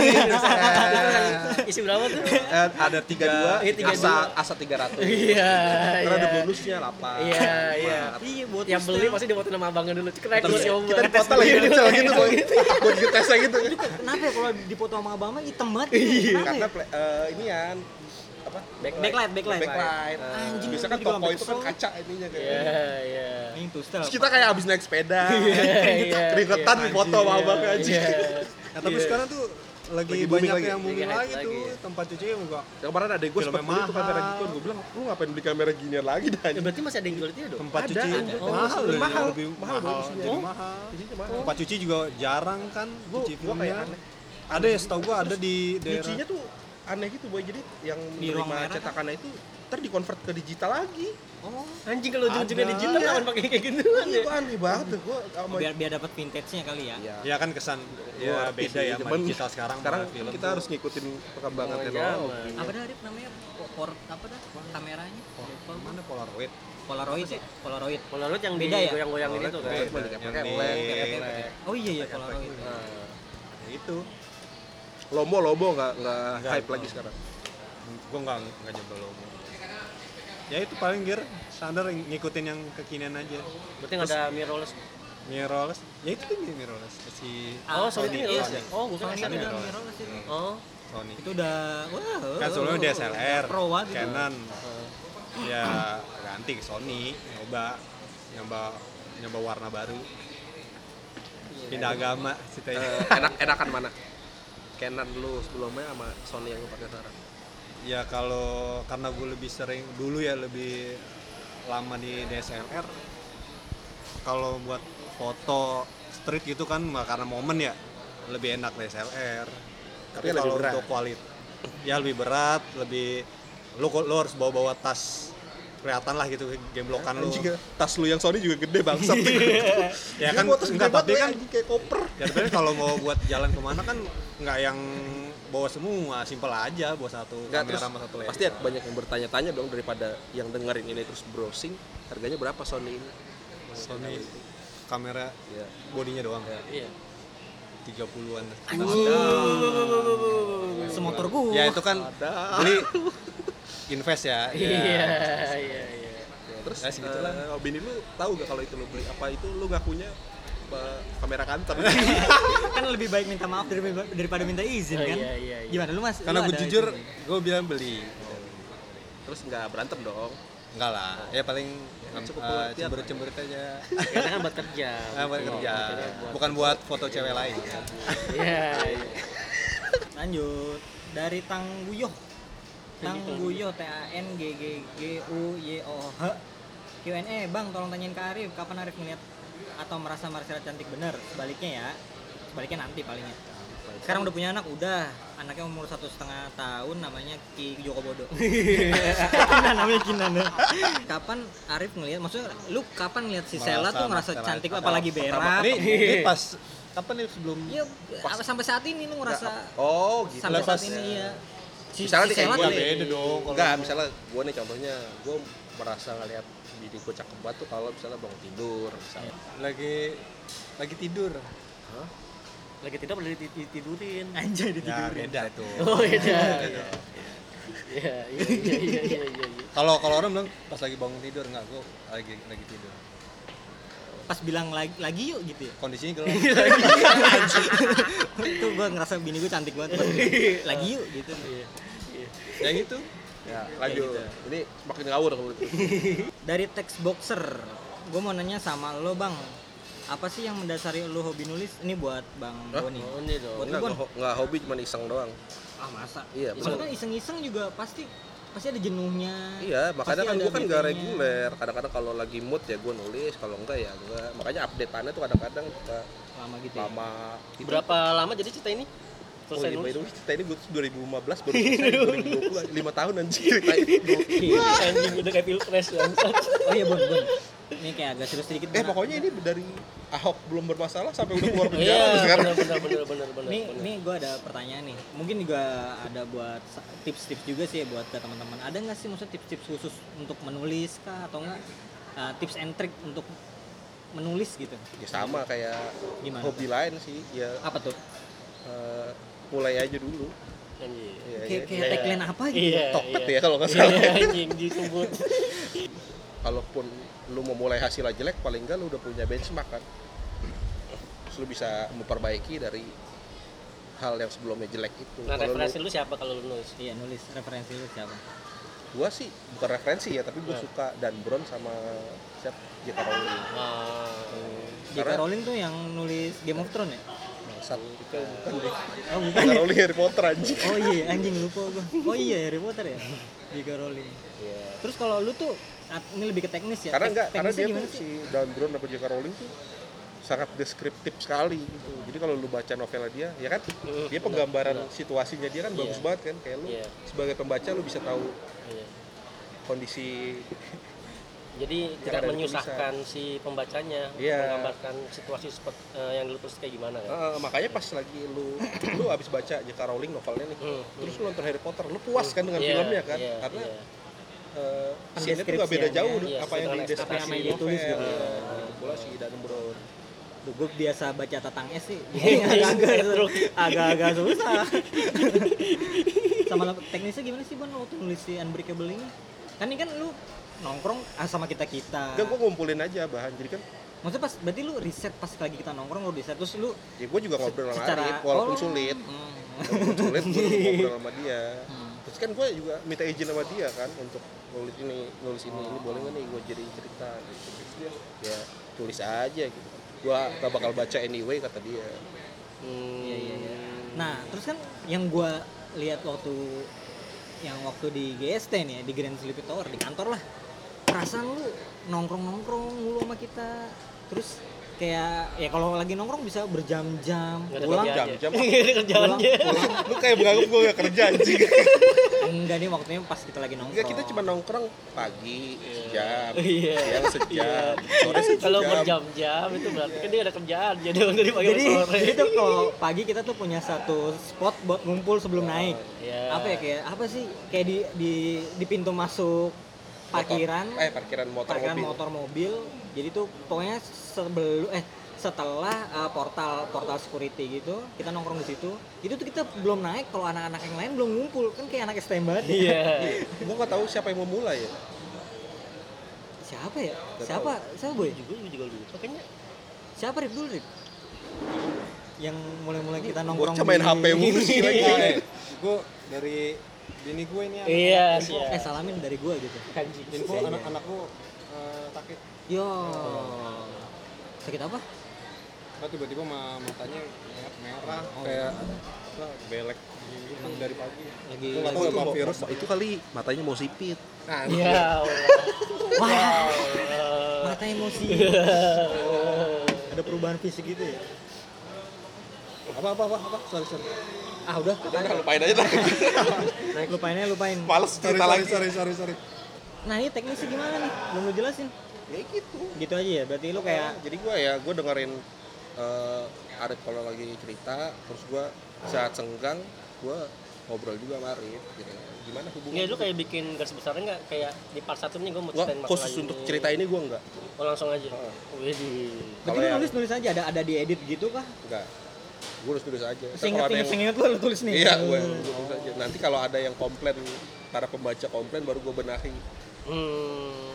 Isi berapa tuh? Eh, ada tiga dua, Eh, tiga asa asa tiga ratus. Iya, Karena ada iya. bonusnya delapan. Iya, iya. Iya buat Yang beli pasti dibuatin sama abangnya dulu. Keren gue coba. Kita dipoto lagi kecil gitu buat buat getesnya gitu. Kenapa ya kalau dipoto sama abang mah hitam banget? Iya. gitu? Kenapa Karena ya? play- eh, ini kan apa? Backlight, backlight. Backlight. Anjing, Biasa kan gua juga toko itu kan kaca ininya kayak. Iya, iya. Ini. Terus kita kayak abis naik sepeda. Iya, Keringetan iya. foto sama anjing. Iya. Nah, tapi Iya. sekarang tuh lagi, Lagi booming banyak lagi. yang booming Lagi lagi, tuh lagi. tempat cuci enggak Yang kemarin ada gue sempat beli tuh kamera mahal. gitu. Gue bilang, lu ngapain beli kamera ginian lagi dah? Ya, berarti masih ada yang jual itu ya dong? tempat Ada, cuci ada. oh, Oh, mahal lebih loh, mahal. lebih Mahal mahal, jadi Oh. mahal mahal. tempat cuci juga jarang kan Gua- cuci gua kayak aneh. ada ya setahu gua ada di daerah Nyucinya tuh aneh gitu boy. Jadi yang Di menerima merah cetakannya itu ntar dikonvert ke digital lagi. Oh, Anjing kalau ujung-ujungnya digital Iya. kapan pakai kayak gituan Iya, ya? aneh banget tuh. Gua sama biar biar dapat vintage-nya kali ya. Iya. ya kan kesan ya beda sih, ya sama cuman digital sekarang Sekarang sama film kita tuh. harus ngikutin perkembangan Oh, teknologi. zaman. Apa dah Arif namanya? Po- Por apa dah? Kameranya? mana polaroid Polaroid ya? Polaroid. Polaroid yang Beda ya? goyang-goyangin itu kan. Polaroid beda. yang pakai di lens, pakai lens. Oh iya iya Pakai Polaroid. efek. Nah, Ya itu Lomo Lomo nggak nggak hype lagi sekarang. gua nggak nggak nyoba lo ya itu paling gear standar ngikutin yang kekinian aja berarti nggak ada mirrorless. mirrorless ya itu tuh mirrorless si Oh, Sony itu mirrorless Sony. ya? Oh, bukan Sony ya? mirrorless itu. Oh, Sony Itu udah wah. kan sebelumnya DSLR Pro gitu. Canon ya ganti ke Sony nyoba nyoba nyoba warna baru pindah agama Eh, ceritanya enak enakan mana? Canon lu sebelumnya sama Sony yang lu pakai sekarang. ya kalau karena gue lebih sering dulu ya lebih lama di DSLR kalau buat foto street gitu kan karena momen ya lebih enak DSLR tapi Tapi lebih kalau untuk kualitas ya lebih berat lebih lu lu harus bawa bawa tas kelihatan lah gitu gemblokan lu Anjing, tas lu yang Sony juga gede bangsat. ya kan Gua tas enggak gede tapi banget, kan kayak koper. ya tapi kalau mau buat jalan ke mana kan nggak yang bawa semua simpel aja bawa satu Nggak, kamera terus sama satu lens pasti ada banyak yang bertanya-tanya dong daripada yang dengerin ini. Terus browsing harganya berapa Sony ini? Sony kamera ya bodinya doang. Iya. 30-an Semotor gua. ya itu kan beli invest ya. Iya, ya. iya, iya. terus Ya, segitulah. eh, bini lu tahu gak kalau itu lu beli apa? Itu lu ngakunya apa, kamera kantor kan lebih baik minta maaf daripada, minta izin Oh, kan. iya, iya, iya. Gimana lu Mas? karena gue jujur gue bilang beli terus nggak berantem dong enggak lah ya paling Cukup eh, pengertian cemberut-cemberut aja Karena kan buat kerja. nah, buat kerja bukan buat foto cewek lain Iya, iya. Lanjut dari Tangguyoh. Tangguyoh T A N G G G U Y O H. Q&A bang tolong tanyain ke Arif kapan Arif melihat atau merasa Marcella cantik bener sebaliknya ya. Sebaliknya nanti palingnya. Sekarang udah punya anak udah. Anaknya umur satu setengah tahun namanya Ki Joko Bodo. Kinan namanya Kinan ya. kapan Arif ngelihat maksudnya lu kapan ngelihat si Sela tuh ngerasa Marcella cantik apalagi berak? ini, pas kapan nih sebelum Iya, sampai saat ini lu ngerasa oh gitu. sampai saat ini iya. Si, Misalnya si nih kayak Sela gue nih. beda dong Enggak, misalnya gue nih contohnya, gue merasa ngeliat gue cakep banget tuh kalau misalnya bangun tidur misalnya. lagi lagi tidur Hah? Lagi tidak boleh tidurin. Anjay ya ditidurin. beda tuh Oh iya. Iya iya iya iya iya iya. kalau kalau orang bilang pas lagi bangun tidur nggak gue lagi lagi tidur Pas bilang lagi, lagi yuk gitu ya. kondisinya gelap Itu gua ngerasa bini gue cantik banget. Lagi yuk gitu. ya gitu Ya, lanjut. gitu. Ini makin ngawur. Dari teks boxer, gue mau nanya sama lo bang, apa sih yang mendasari lo hobi nulis? Ini buat bang Hah? Boni. Oh ini dong. Buat Enggak, lu, Bon. nggak ho- nggak hobi cuma iseng doang. Ah masa? Iya, kan iseng-iseng juga pasti pasti ada jenuhnya. Iya, makanya kan gue kan nggak bedanya. reguler. Kadang-kadang kalau lagi mood ya gue nulis, kalau enggak ya enggak. Makanya update-annya tuh kadang-kadang suka Lama gitu. Ya? lama. Itu- Berapa lama jadi cerita ini? Oh Selesai iya, by the way, cerita ini gue 2015 baru selesai 2020 5 tahun anjir cerita. Iya, anjing udah kayak pilpres bangsat. Oh iya Bon, Bon. Ini kayak agak serius sedikit. Eh pokoknya ini dari Ahok belum bermasalah sampai udah keluar penjara Iya, sekarang. benar benar benar benar. Nih, benar. nih gue ada pertanyaan nih. Mungkin juga ada buat tips-tips juga sih ya buat ke teman-teman. Ada nggak sih maksudnya tips-tips khusus untuk menulis kah atau enggak uh, tips and trick untuk menulis gitu? Ya sama kayak Gimana? hobi lain sih. Ya Apa tuh? eh, mulai aja dulu. Anjing. Ya, Kayak ya. kayak Iya. tagline apa gitu? Iya. Tokped iya. ya kalau nggak salah. Iya, anjing disebut. Kalaupun lu mau mulai hasilnya jelek, paling enggak lu udah punya benchmark kan. Terus lu bisa memperbaiki dari hal yang sebelumnya jelek itu. Nah, Kalau lu- referensi lu siapa kalau lu nulis? Iya nulis referensi lu siapa? gua sih bukan referensi ya, tapi gua Nah. suka Dan Brown sama siapa? J.K. Rowling. Ah, J.K. Karena- Rowling tuh yang nulis Game of Thrones ya? Bangsat, bukan deh. Oh bukan. J.K. Rowling Harry Potter anjing. Oh iya anjing lupa gua. Oh iya Harry Potter ya. J.K. Rowling. Iya. Terus kalau lu tuh ini lebih ke teknis ya? Karena enggak, karena dia tuh si Dan Brown atau J.K. Rowling tuh sangat deskriptif sekali gitu. Jadi kalau lu baca novelnya dia, ya kan dia penggambaran situasinya dia kan bagus Iya. banget kan. Kayak lu Iya. sebagai pembaca lu bisa tahu iya. kondisi Jadi Yang tidak menyusahkan si pembacanya untuk Iya. menggambarkan situasi seperti eh, yang lu tulis kayak gimana kan? Eh, makanya pas lagi lu lu habis baca J.K. Rowling novelnya nih, Hmm, terus lu nonton Harry Potter, lu puas kan dengan Iya, filmnya kan? iya, Karena iya. eh scene-nya tuh gak beda jauh iya, apa yang di deskripsi yang ditulis novel. gitu. Iya, gitu pula si Dan Brown. Duh, gue biasa baca Tatang S sih. Iya, agak-agak susah. sama teknisnya gimana sih Bon waktu nulis si Unbreakable ini? Kan ini kan lu nongkrong ah, sama kita-kita. Enggak, gua ngumpulin aja bahan. Jadi kan Maksudnya pas berarti lu riset pas lagi kita nongkrong lu riset terus lu ya gue juga ngobrol sama secara Arif, walaupun oh, sulit. hmm. Walaupun sulit, gue ngobrol sama dia. Hmm. Terus kan gue juga minta izin sama dia kan untuk nulis ini, nulis ini, ini boleh nggak nih gue jadi cerita gitu. Terus dia ya tulis aja gitu. Gua gak bakal baca anyway kata dia. Hmm, Iya iya iya. Nah, terus kan yang gua lihat waktu yang waktu di GST nih ya, di Grand Sleepy Tower di kantor lah. Perasaan lu nongkrong-nongkrong mulu sama kita. Terus kayak ya kalau lagi nongkrong bisa berjam-jam. Pulang. Nggak ada kerjaan pulang. Lu kayak menganggap gue gak kerja anjing. Enggak nih waktunya pas kita lagi nongkrong. Enggak, kita cuma nongkrong pagi sejam, Iya. siang sejam, sore sejam. Kalau berjam-jam itu berarti kan dia ada kerjaan. Jadi dari pagi jadi, sampai sore. jadi tuh kalau pagi kita tuh punya satu spot buat ngumpul sebelum naik. Iya. Apa ya kayak apa sih kayak di di di pintu masuk parkiran eh parkiran motor parkiran mobil. motor mobil jadi tuh pokoknya sebelum eh setelah uh, portal portal security gitu kita nongkrong di situ itu tuh kita belum naik kalau anak-anak yang lain belum ngumpul kan kayak anak STM banget ya. Iya. Gue gak tahu siapa yang mau mulai ya. siapa ya Nggak siapa siapa boy Juga gue juga lupa kayaknya. siapa Rip dulu Rip yang mulai-mulai kita nongkrong Bocah main di- HP mulu sih lagi. eh, gue dari bini gue ini anak- Iya, info- sih. eh salamin dari gua gitu Anjing. info anak-anakku eh, sakit yo sakit apa Apa tiba-tiba ma- matanya merah Oh. kayak apa, belek Emang dari pagi. lagi Oh, tahu itu, mau- virus. itu kali matanya mau sipit. Nah, Ya wah Allah. mata emosi ada perubahan fisik gitu ya Apa apa apa apa? Sorry sorry. Ah udah Udah lupain aja dah. lupain aja lupain Males sorry, cerita sorry, lagi. sorry, sorry, sorry. nah ini teknisnya gimana nih belum lu jelasin Ya gitu. gitu aja ya berarti lu kayak Jadi gua ya, gua dengerin eh Arif kalau lagi cerita, terus gua saat senggang, gua ngobrol juga sama Arif. Gitu. Gimana hubungan? Ya lu kayak bikin garis besarnya nggak kayak di part satu nih gue mau Gua ceritain masalah khusus ini. untuk cerita ini gua enggak. Oh langsung aja. Heeh. Wih berarti lu nulis nulis aja ada ada di edit gitu kah Enggak. Gua nulis tulis aja. Seinget inget seinget lu lu tulis nih Iya, gue tulis aja. Nanti kalau ada yang komplain, para pembaca komplain baru gue benahi. Hmm.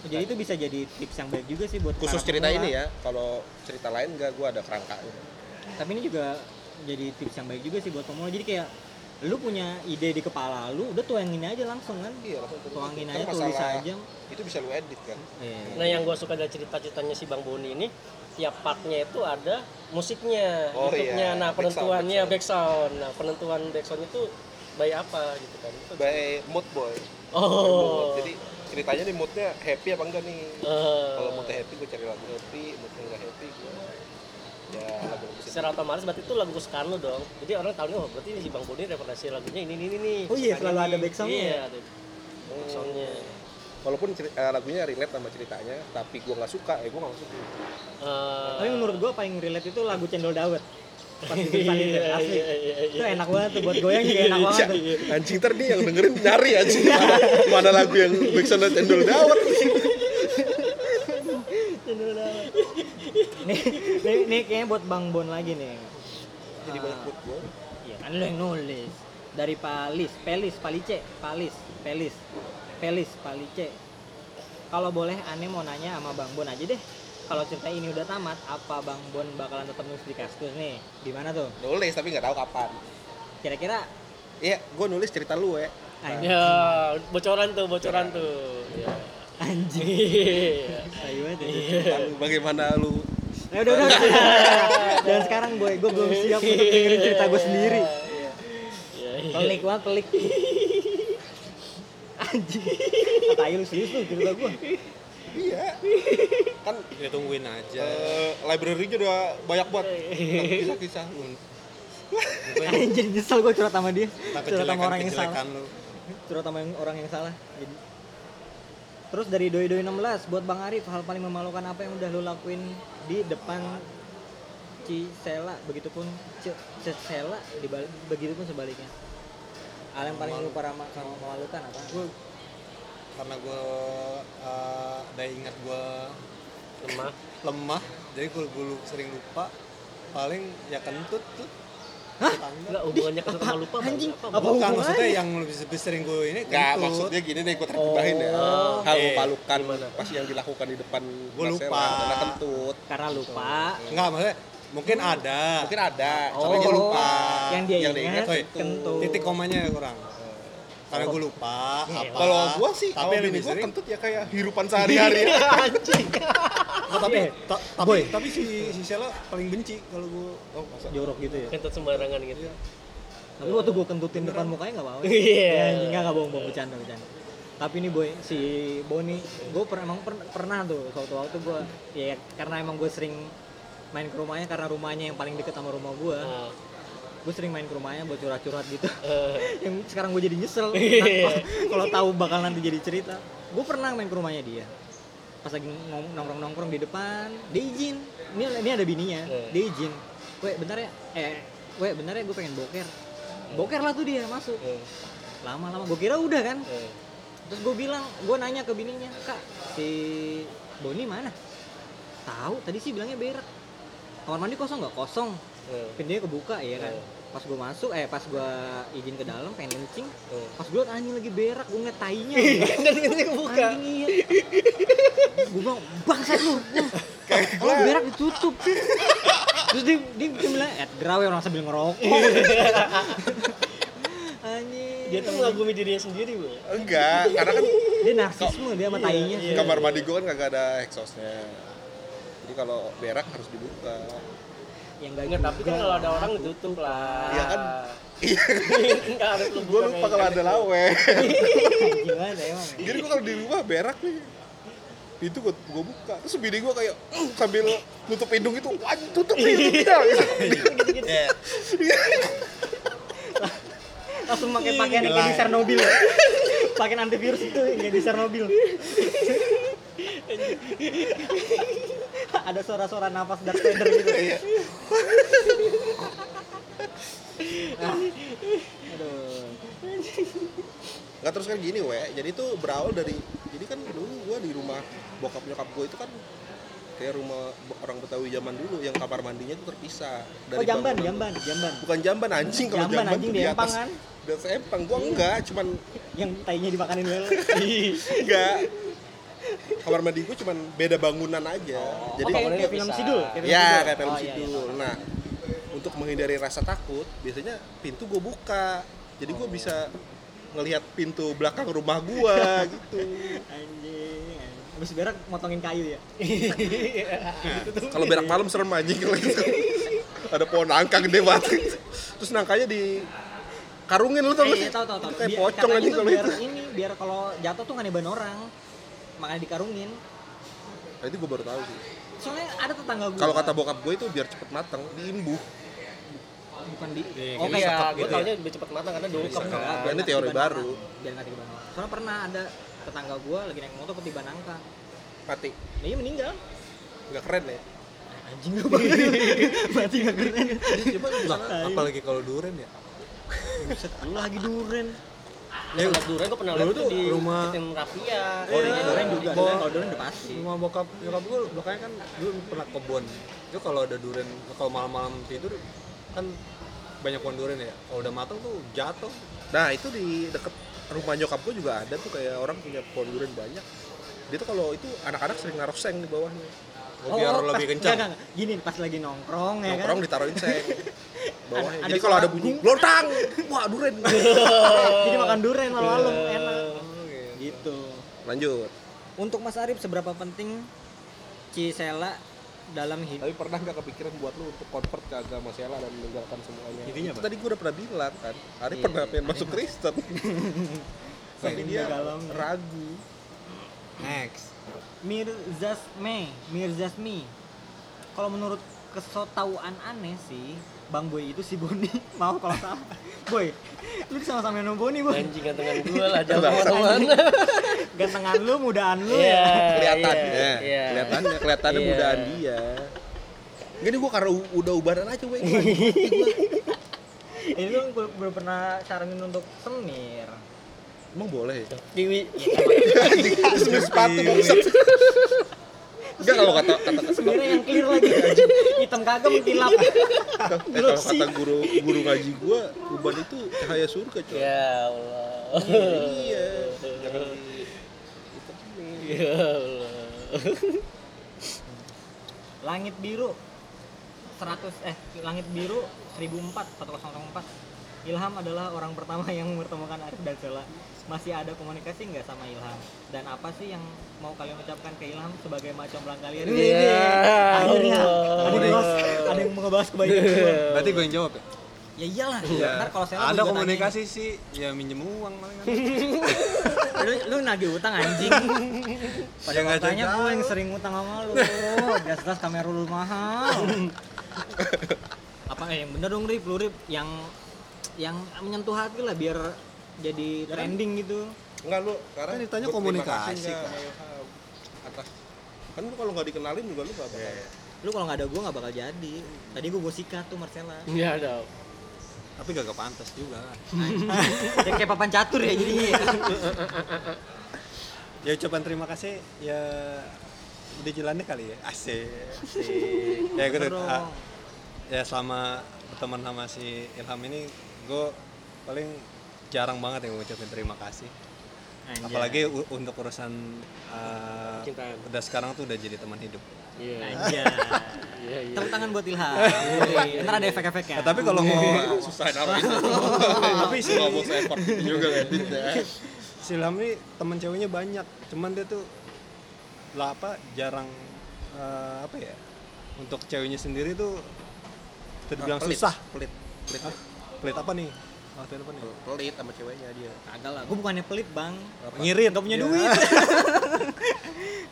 jadi itu bisa jadi tips yang baik juga sih buat Khusus cerita pemula. ini ya. Kalau cerita lain enggak, gue ada kerangkanya. tapi ini juga jadi tips yang baik juga sih buat pemula jadi kayak lu punya ide di kepala lu udah tuangin aja langsung kan Iya, langsung tuangin Kan aja tulis aja Itu bisa lu edit kan. Iya. Nah yang gue suka dari cerita-ceritanya si Bang Boni ini tiap partnya itu ada musiknya, Oh, YouTube-nya. iya. Nah Back sound, penentuannya back back sound. Nah penentuan back sound itu by apa gitu kan? Itu- By mood boy. Oh. Mood. Jadi ceritanya nih moodnya happy apa enggak nih? Eh, Kalau moodnya happy gue cari lagu happy, moodnya enggak happy gue ya lagu secara otomatis berarti itu lagu kesukaan lu dong. Jadi orang tahu nih, oh berarti ini si Bang Boni referensi lagunya ini ini ini. nih. Oh iya, selalu ini. ada back sound-nya Iya, ya? ada back sound-nya. Walaupun eh, lagunya relate sama ceritanya, tapi gue nggak suka, ya gue nggak suka. Eh, tapi menurut gua paling relate itu lagu cendol dawet. Pas depan itu iya, asli. iya, iya, iya. itu enak banget tuh buat goyang juga enak banget tuh. Anjing ntar nih yang dengerin nyari anjing. Mana, mana lagu yang backsound cendol dawet. cendol dawet. Nih, nih, nih kayaknya buat bang Bon lagi nih. Jadi Ah, banyak mood gue. iya kan lu yang nulis dari Palis Pelis Palice Palis Pelis Pelis Palice kalau boleh aneh mau nanya sama bang Bon aja deh kalau cerita ini udah tamat apa bang Bon bakalan tetap nulis di kaskus nih di mana tuh Nulis tapi nggak tahu kapan. kira-kira Iya, gue nulis cerita lu ya. anjing Ya, bocoran tuh, bocoran tuh. Ya. anjing Iya. Ayo banget ya. Cerita lu, bagaimana lu Ya udah udah. Dan sekarang boy, gue belum siap untuk dengerin cerita gue sendiri. Pelik banget, pelik. Anjing. Kata lu serius lu cerita gue. Iya. Kan Ya tungguin aja. eh, library-nya udah banyak banget. Kisah-kisah lu. Anjing nyesel gue curhat sama dia. Tentang Curhat sama orang yang salah. lu. Curhat sama yang- orang yang salah. Jadi Terus dari Doi Doi 16 buat Bang Arif hal paling memalukan apa yang udah lu lakuin di depan Cisela begitupun Cisela di begitupun sebaliknya. Hal yang paling lu para memalukan apa? Gue karena gue uh, ada ingat gue Lemah. lemah, jadi gue sering lupa. Paling ya kentut tuh. Hah? Enggak hubungannya ke sama lupa. Anjing, Apa, apa? Bukan maksudnya yang lebih, lebih sering gue ini Enggak, kentut. maksudnya gini nih gue terjemahin ya. Oh, Hal oke. memalukan pas yang dilakukan di depan Gua Mas lupa. Karena kentut. Karena lupa. Enggak, maksudnya mungkin ada. Mungkin ada, Oh, tapi gue lupa. Yang dia Yang dia ingat, ingat kentut. Titik komanya kurang. Karena gue lupa. Iya, apa. Kalau gua sih, tapi yang bini sering kentut ya kayak hirupan sehari-hari ya. Oh, tapi Iya. ta- tapi tapi si si Sheila paling benci kalau gue Oh, masa? jorok gitu ya. Kentut sembarangan gitu. Tapi waktu gue kentutin depan mukanya nggak apa-apa. Iya. Ya, anjing nggak nggak bohong bohong bercanda bercanda. Tapi ini boy si Boni, gue pernah emang per- pernah tuh suatu waktu gue ya karena emang gue sering main ke rumahnya karena rumahnya yang paling deket sama rumah gue. Nah, Gue sering main ke rumahnya buat curhat-curhat gitu. eh, yang sekarang gue jadi nyesel kalau tahu bakal nanti jadi cerita. Gue pernah main ke rumahnya dia. Pas lagi nongkrong-nongkrong di depan, dia izin. Ini ini ada bininya, Eh. dia izin. Weh bentar ya, eh, weh bentar ya gue pengen boker. Boker lah tuh dia masuk. eh, Lama-lama gue kira udah kan. eh. Terus gue bilang, gue nanya ke bininya, kak si Boni mana? Tahu, tadi sih bilangnya berak. Kamar mandi kosong nggak? Kosong. eh, Pintunya kebuka ya kan. Eh. Pas gue masuk, eh pas gue izin ke dalam pengen kencing, eh. pas gue anjing lagi berak, gue ngeliat tainya. Dan ini kebuka. Anjing iya. gue bilang, bangsat lu. Kalau berak ditutup. Terus dia, dia cuma bilang, eh gerawe orang sambil ngerokok. anjing. Dia tuh mengagumi dirinya sendiri, Bu. Enggak, karena kan Dia narsisme dia sama tainya. Iya. kamar mandi gue kan kagak ada exhaustnya. Jadi kalau berak harus dibuka. Yang enggak Enggak, tapi kan kalau ada orang ditutup lah. Iya kan, Nggak harus lu gue lupa kalau ada lawe Gimana emang? jadi gue kalau di rumah berak nih pintu gue gue buka terus bini gue kayak "Mm," sambil nutup hidung itu wah tutup hidungnya Ya, Langsung pakai pakaian yang kayak di Chernobyl. ya. Pakaian antivirus itu yang kayak di Chernobyl. Ada suara-suara nafas Darth Vader gitu. Aduh. nggak terus kan gini we jadi itu berawal dari jadi kan dulu gue di rumah bokap nyokap gue itu kan kayak rumah orang Betawi zaman dulu yang kamar mandinya itu terpisah Oh jamban, bangunan. jamban, jamban. bukan jamban anjing kalau Jamban, jamban, anjing di empang atas kan? di atas empang gue enggak cuman Yang tainya dimakanin dulu. enggak kamar mandi gue cuman beda bangunan aja jadi Jadi kayak, bangunannya kayak film. Sidul. kayak film ya Sidul. kayak film Oh, iya, iya, sidul tahu. nah untuk menghindari rasa takut biasanya pintu gue buka jadi gue bisa ngelihat pintu belakang rumah gue gitu Anjing. Habis berak motongin kayu ya. kalau berak malam serem anjing gitu ada pohon nangka gede banget terus nangkanya di karungin lu tau gak Eh, sih tahu tahu. Itu kayak Biar- pocong tuh kalau biar itu ini biar kalau jatuh tuh nggak neban orang. Makanya dikarungin. nah, itu gue baru tahu sih Soalnya ada tetangga gue. kalau kata bokap gue itu biar cepet matang diimbuh bukan di Iya, oh kayak Iya, gue gitu taunya lebih cepat matang karena Enggak, kan. Ini nggak teori baru. Biar nggak ketiban orang. Soalnya pernah ada tetangga gue lagi naik motor ketiban angka. mati Nah, iya meninggal. nggak keren ya Anjing gue Mati gak keren. coba Lah, apalagi kalau duren ya. Buset, lu lagi duren. Ya, durian gue pernah lihat tuh di rumah- Tim Rafia. Oh, Iya. duren juga. Bawa- Kalau duren udah pasti. Rumah bokap nyokap gue belakangnya kan dulu pernah kebun. Itu kalau ada duren, kalau malam-malam tidur kan banyak pohon duren ya. Kalau udah matang tuh jatuh. nah itu di deket rumah nyokap gue juga ada tuh kayak orang punya pohon durian banyak dia tuh kalau itu anak-anak sering naruh seng di bawahnya Oh, biar pas- lebih kencang. enggak, enggak. Gini pas lagi nongkrong ya nongkrong kan. ditaruhin seng bawahnya Ada- jadi kalau ada bunyi lontang wah duren Jadi makan duren malam-malam enak. Oh, gitu. Gitu. lanjut Untuk Mas Arif seberapa penting Cisela dalam hidup? tapi pernah nggak kepikiran buat lu untuk convert ke agama Sela dan meninggalkan semuanya Intinya itu apa? tadi gue udah pernah bilang kan Ari Iya, pernah iya. pengen masuk Kristen tapi dia dalamnya. ragu Next. Mirzasme, Mirzasmi. Kalau menurut kesotauan aneh sih, Bang Boy itu si Boni. Mau kalau salah. Boy, lu sama-sama sama Boni, Boy. Anjing gantengan gue lah jam Bangsa. mana Gantengan lu, mudaan lu Iya. ya. kelihatannya iya. kelihatannya kelihatannya Iya. mudaan dia Gini gue karena udah ubaran aja weh Ini lu belum belum pernah saranin untuk semir. Emang boleh ya? Kiwi. Semir sepatu bangsat Enggak kalau kata kata Semirnya yang clear lagi. Hitam kagak mengkilap. eh, kalau kata guru guru ngaji gua uban itu cahaya surga coy. Ya Allah. Iya. Jangan. Ya Allah. Langit biru 100 eh langit biru 1004 1004 Ilham adalah orang pertama yang mempertemukan Arif dan Sela. Masih ada komunikasi nggak sama Ilham? Dan apa sih yang mau kalian ucapkan ke Ilham sebagai macam belang kalian? Ya Ini, Akhirnya Allah. ada yang ada yang mau ngebahas kebaikan gua. Berarti gue yang jawab ya? Ya iyalah. Ntar kalau Sela Ada komunikasi sih, ya minjem uang paling kan. Lu, lu nagih utang anjing. Pada Ya, jauh-jauh. gue yang sering utang sama lu. Gas-gas kamera lu mahal. apa eh, yang bener dong Rip, lu Rip yang yang menyentuh hati lah biar jadi trending gitu. Enggak lu sekarang Kan ditanya komunikasi, kan. sama atas kan lu kalau nggak dikenalin juga lu gak bakal Lu kalau nggak ada gua nggak bakal jadi. Tadi gua gue sikat tuh Marcella. Ya dong. Tapi gak kepantas juga. Kayak kayak papan catur ya jadinya. ya. Ya ucapan terima kasih ya udah jalannya kali ya. Asik. ya gue ah, ya selama berteman sama si Ilham ini gue paling jarang banget yang ngucapin terima kasih. Anjay. Apalagi u- untuk urusan uh, Cintaan. udah sekarang tuh udah jadi teman hidup. Iya. Iya, iya. Tepuk tangan buat Ilham. Ntar ada efek-efeknya. Nah, tapi kalau mau susah naruh itu tapi si nggak mau effort juga kan si Ilham ini teman ceweknya banyak, cuman dia tuh lah apa jarang uh, apa ya untuk ceweknya sendiri tuh terbilang pelit susah pelit pelit pelit apa nih waktu itu nih pelit sama ceweknya dia. Kagak lah, gue bukannya pelit bang. Ngirit Gak punya Iya. duit.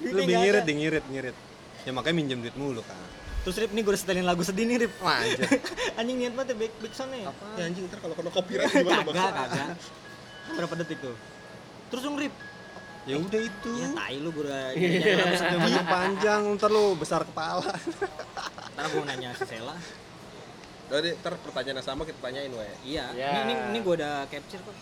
Lebih ngirit ada. di ngirit ngirit. Ya makanya minjem duit mulu kan Terus Rip, nih gue udah setelin lagu sedih nih Rip. Wah anjir. Anjing niat banget ya back, back sound ya? Ya anjing ntar kalau kena copyright gimana Kagak, kagak. Berapa detik tuh? Terus dong Rip. Ya udah itu. Ya tai lu gue udah Iya, banyak panjang ntar lu besar kepala. Ntar gue nanya si Sela Jadi ntar pertanyaan yang sama kita tanyain we. Iya, Ya. ini, ini, ini gue udah capture kok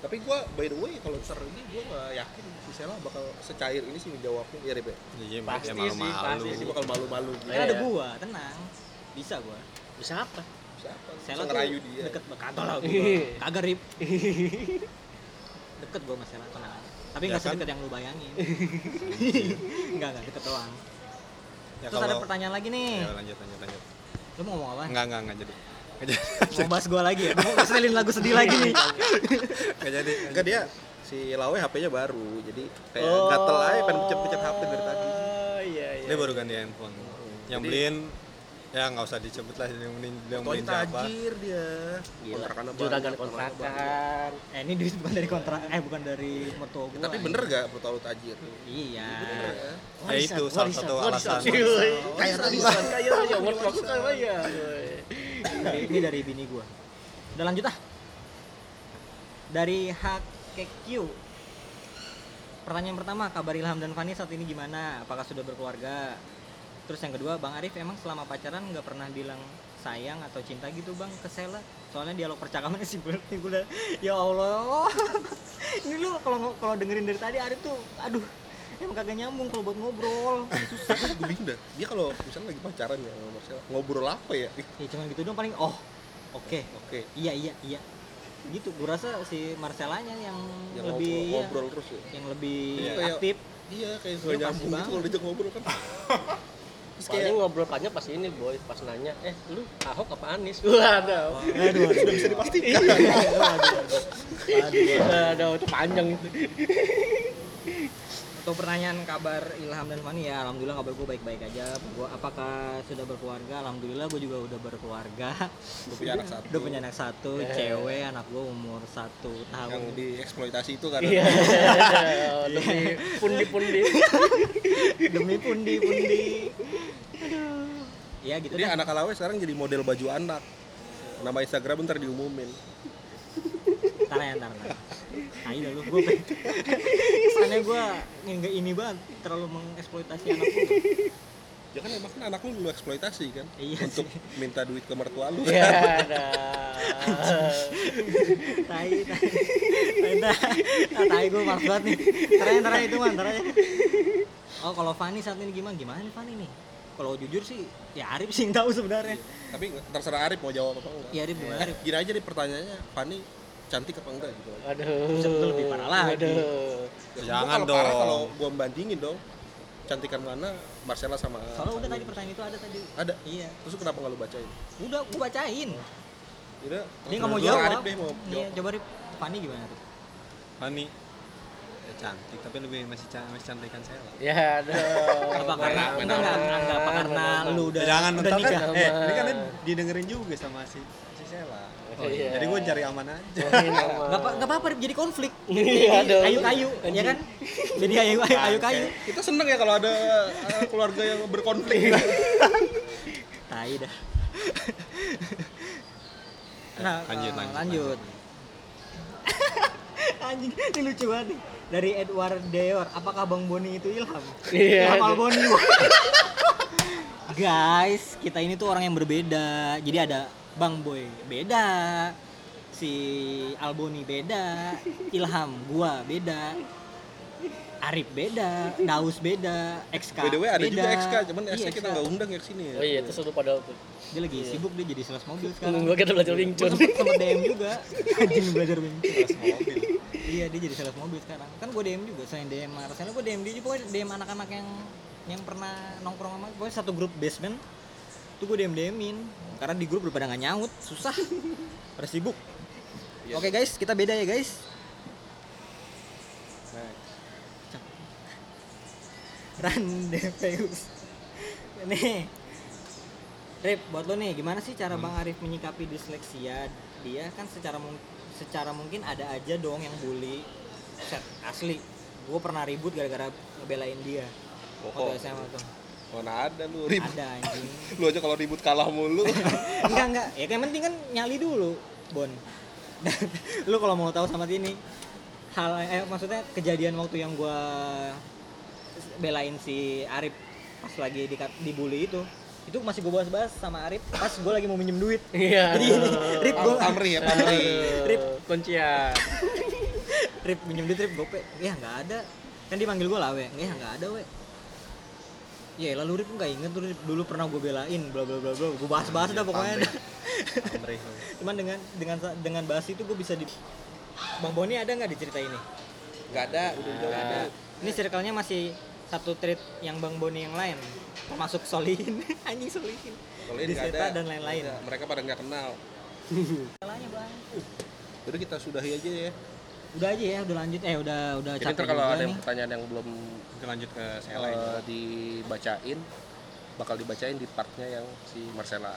Tapi gua by the way kalau ntar ini gua nggak yakin si Sela bakal secair ini sih menjawabnya. Iya ya? iya Pasti ya sih, malu-malu pasti Dia bakal malu-malu gitu. Kan ada Iya. gua, tenang Bisa gua Bisa apa? Sela Bisa tuh ngerayu dia. deket Kagak lah gua Kagak Rip Deket gua sama Sela, tenang Tapi Ya nggak kan? sedekat yang lu bayangin Enggak, enggak, deket doang ya Terus ada pertanyaan lagi nih ya lanjut lanjut lanjut Lu mau ngomong apa? enggak enggak enggak jadi Mau bahas gua lagi ya? Mau setelin lagu sedih lagi nih enggak jadi Enggak dia si Lawe HP-nya baru. Jadi kayak Oh. gatel aja pengen pencet-pencet HP dari tadi. Oh iya iya. dia baru ganti handphone yang Jadi- beliin ya nggak usah disebut lah yang beliin yang beliin siapa tajir dia. Gila. Kontrakannya Juragan banyak, kontrakan. Eh ini duit bukan dari kontrak, eh bukan dari mertua gua. Tapi bener gak menurut lu tajir? Iya. Ya itu salah satu alasan. Kayak warisan, kayak ya umur maksud apa ya? ini dari bini gua. Udah lanjut ah. Dari HKQ pertanyaan pertama kabar Ilham dan Fani saat ini gimana? Apakah sudah berkeluarga terus yang kedua Bang Arif emang selama pacaran nggak pernah bilang sayang atau cinta gitu Bang ke Sela soalnya dialog percakapannya gua udah ya Allah ini lu kalau kalau dengerin dari tadi Arif tuh aduh emang kagak nyambung kalau buat ngobrol susah gue dah. Dia kalau misalnya lagi pacaran ya sama Marcel, ngobrol apa ya? ya cuman gitu dong paling oh oke Oke. iya iya iya gitu gue rasa si Marcelanya yang, Yang lebih ngobrol, iya, ngobrol terus ya. yang lebih kayak- aktif Iya kayak gak pasti nyambung gitu kalau diajak ngobrol kan. Terus Paling kayak ngobrol panjang pas ini boy, pas nanya, eh lu Ahok apa Anies? Waduh. aduh aduh bisa dipastikan. aduh aduh Waduh, itu panjang itu. Untuk pertanyaan kabar Ilham dan Fani ya alhamdulillah kabar gue baik-baik aja gua apakah sudah berkeluarga alhamdulillah gue juga udah berkeluarga Udah punya anak satu. udah punya anak satu Eh. cewek anak gue umur satu yang tahun dieksploitasi itu kan. Iya. Demi pundi-pundi. demi pundi pundi aduh ya gitu Jadi dah anak Alawe sekarang jadi model baju anak. Nama Instagram ntar diumumin. Ntar ya ntar ntar Ayo dah lu gue kesannya gue nggak ini banget terlalu mengeksploitasi anak gue Ya kan emang kan anak lu lu eksploitasi kan. Iya Untuk minta duit ke mertua lu. Ya, ada. tai tai. Tai tai. Ah, gue males banget nih. Ntar ntar itu mah ntar aja. Oh kalau Fani saat ini gimana? Gimana nih Fani nih? Kalau jujur sih ya Arif sih yang tahu sebenarnya. Tapi terserah Arif mau jawab apa enggak. ya Arif gimana Eh, Arif gini aja nih pertanyaannya, Fani cantik apa enggak gitu. Aduh. Bisa betul lebih parah lagi. Aduh. Ya, Jangan gua kalau dong. Kalau gua bandingin dong, cantikan mana Marcella sama soalnya udah tadi pertanyaan itu ada tadi ada. iya Terus kenapa nggak lu bacain? udah gue bacain Udah. dia nggak mau jawab Arif deh mau iya jawab. coba Arif Fani gimana tuh Fani ya cantik tapi lebih masih can masih cantikan saya lah Ya, aduh. apa karena enggak enggak apa karena lu udah jangan udah nonton nikah kan eh ini kan didengerin juga sama si si Sela Oh, iya. jadi gue cari aman aja Oh, apa nggak apa-apa jadi konflik. Iya, aduh. ayu kayu, ya kan? Jadi ayu ayu, ayu kayu. Kita seneng ya kalau ada uh, keluarga yang berkonflik. Tai dah. Nah, lanjut eh, lanjut lanjut. Anjing, ini lucu banget nih. Dari Edward Deor, apakah Bang Boni itu Ilham? Iya, Ilham. Alboni. Guys, kita ini tuh orang yang berbeda. Jadi ada Bang Boy beda, si Alboni beda, Ilham gua beda, Arif beda, Daus beda, XK By the way ada beda. juga XK, cuman Iya, XK kita nggak undang ya ke sini ya. Oh iya, itu sudah pada Dia lagi sibuk dia jadi sales mobil sekarang. Gua kira belajar Wing Gua Chun. sempet, DM juga. Anjing belajar Wing Chun. Kelas mobil. Iya dia jadi sales mobil sekarang. Kan gue DM juga selain DM Marcelo gue DM dia juga pokoknya DM anak-anak yang yang pernah nongkrong sama pokoknya satu grup basement tuh gue DM DMin karena di grup pada nggak nyaut susah. Pada sibuk. Oke guys kita beda ya guys. Randeveus. Nih Rip, buat lo nih, gimana sih cara Bang Arif menyikapi disleksia? Dia? Kan secara mung- secara mungkin ada aja dong yang bully. Set asli. Gue pernah ribut gara-gara ngebelain dia. Oh, Waktu SMA tuh. Mana ada lu ribut Ada anjing. lu aja kalau ribut kalah mulu enggak enggak. Ya yang penting kan nyali dulu, Bon. Dan lu kalau mau tahu sama ini hal eh maksudnya kejadian waktu yang gua belain si Arif pas lagi di dibully itu itu masih gue bahas-bahas sama Arif pas gue lagi mau minjem duit Iya. jadi ini Rip gue Pamri ya Pamri Rip. kuncian. Rip minjem duit Rip gope ya nggak ada kan dia manggil gue lah we ya nggak ada we ya lalu Rip nggak inget tuh dulu pernah gue belain bla bla bla bla. Gue bahas-bahas dah pokoknya. dah. Amri. cuman dengan dengan dengan bahas itu gue bisa di Bang Boni ada nggak di cerita ini nggak ada. Udah jauh ada. Ini circle-nya masih satu treat yang Bang Boni yang lain termasuk Solihin. Anjing Solihin. Solihin nggak ada. dan lain-lain. Mereka pada nggak kenal. Salahnya bang. Jadi kita sudahi aja ya udah aja ya udah lanjut eh udah udah Jadi capek ntar kalau juga ada yang nih. pertanyaan yang belum Kita lanjut ke Sela ini. dibacain, bakal dibacain di partnya yang si Marcella.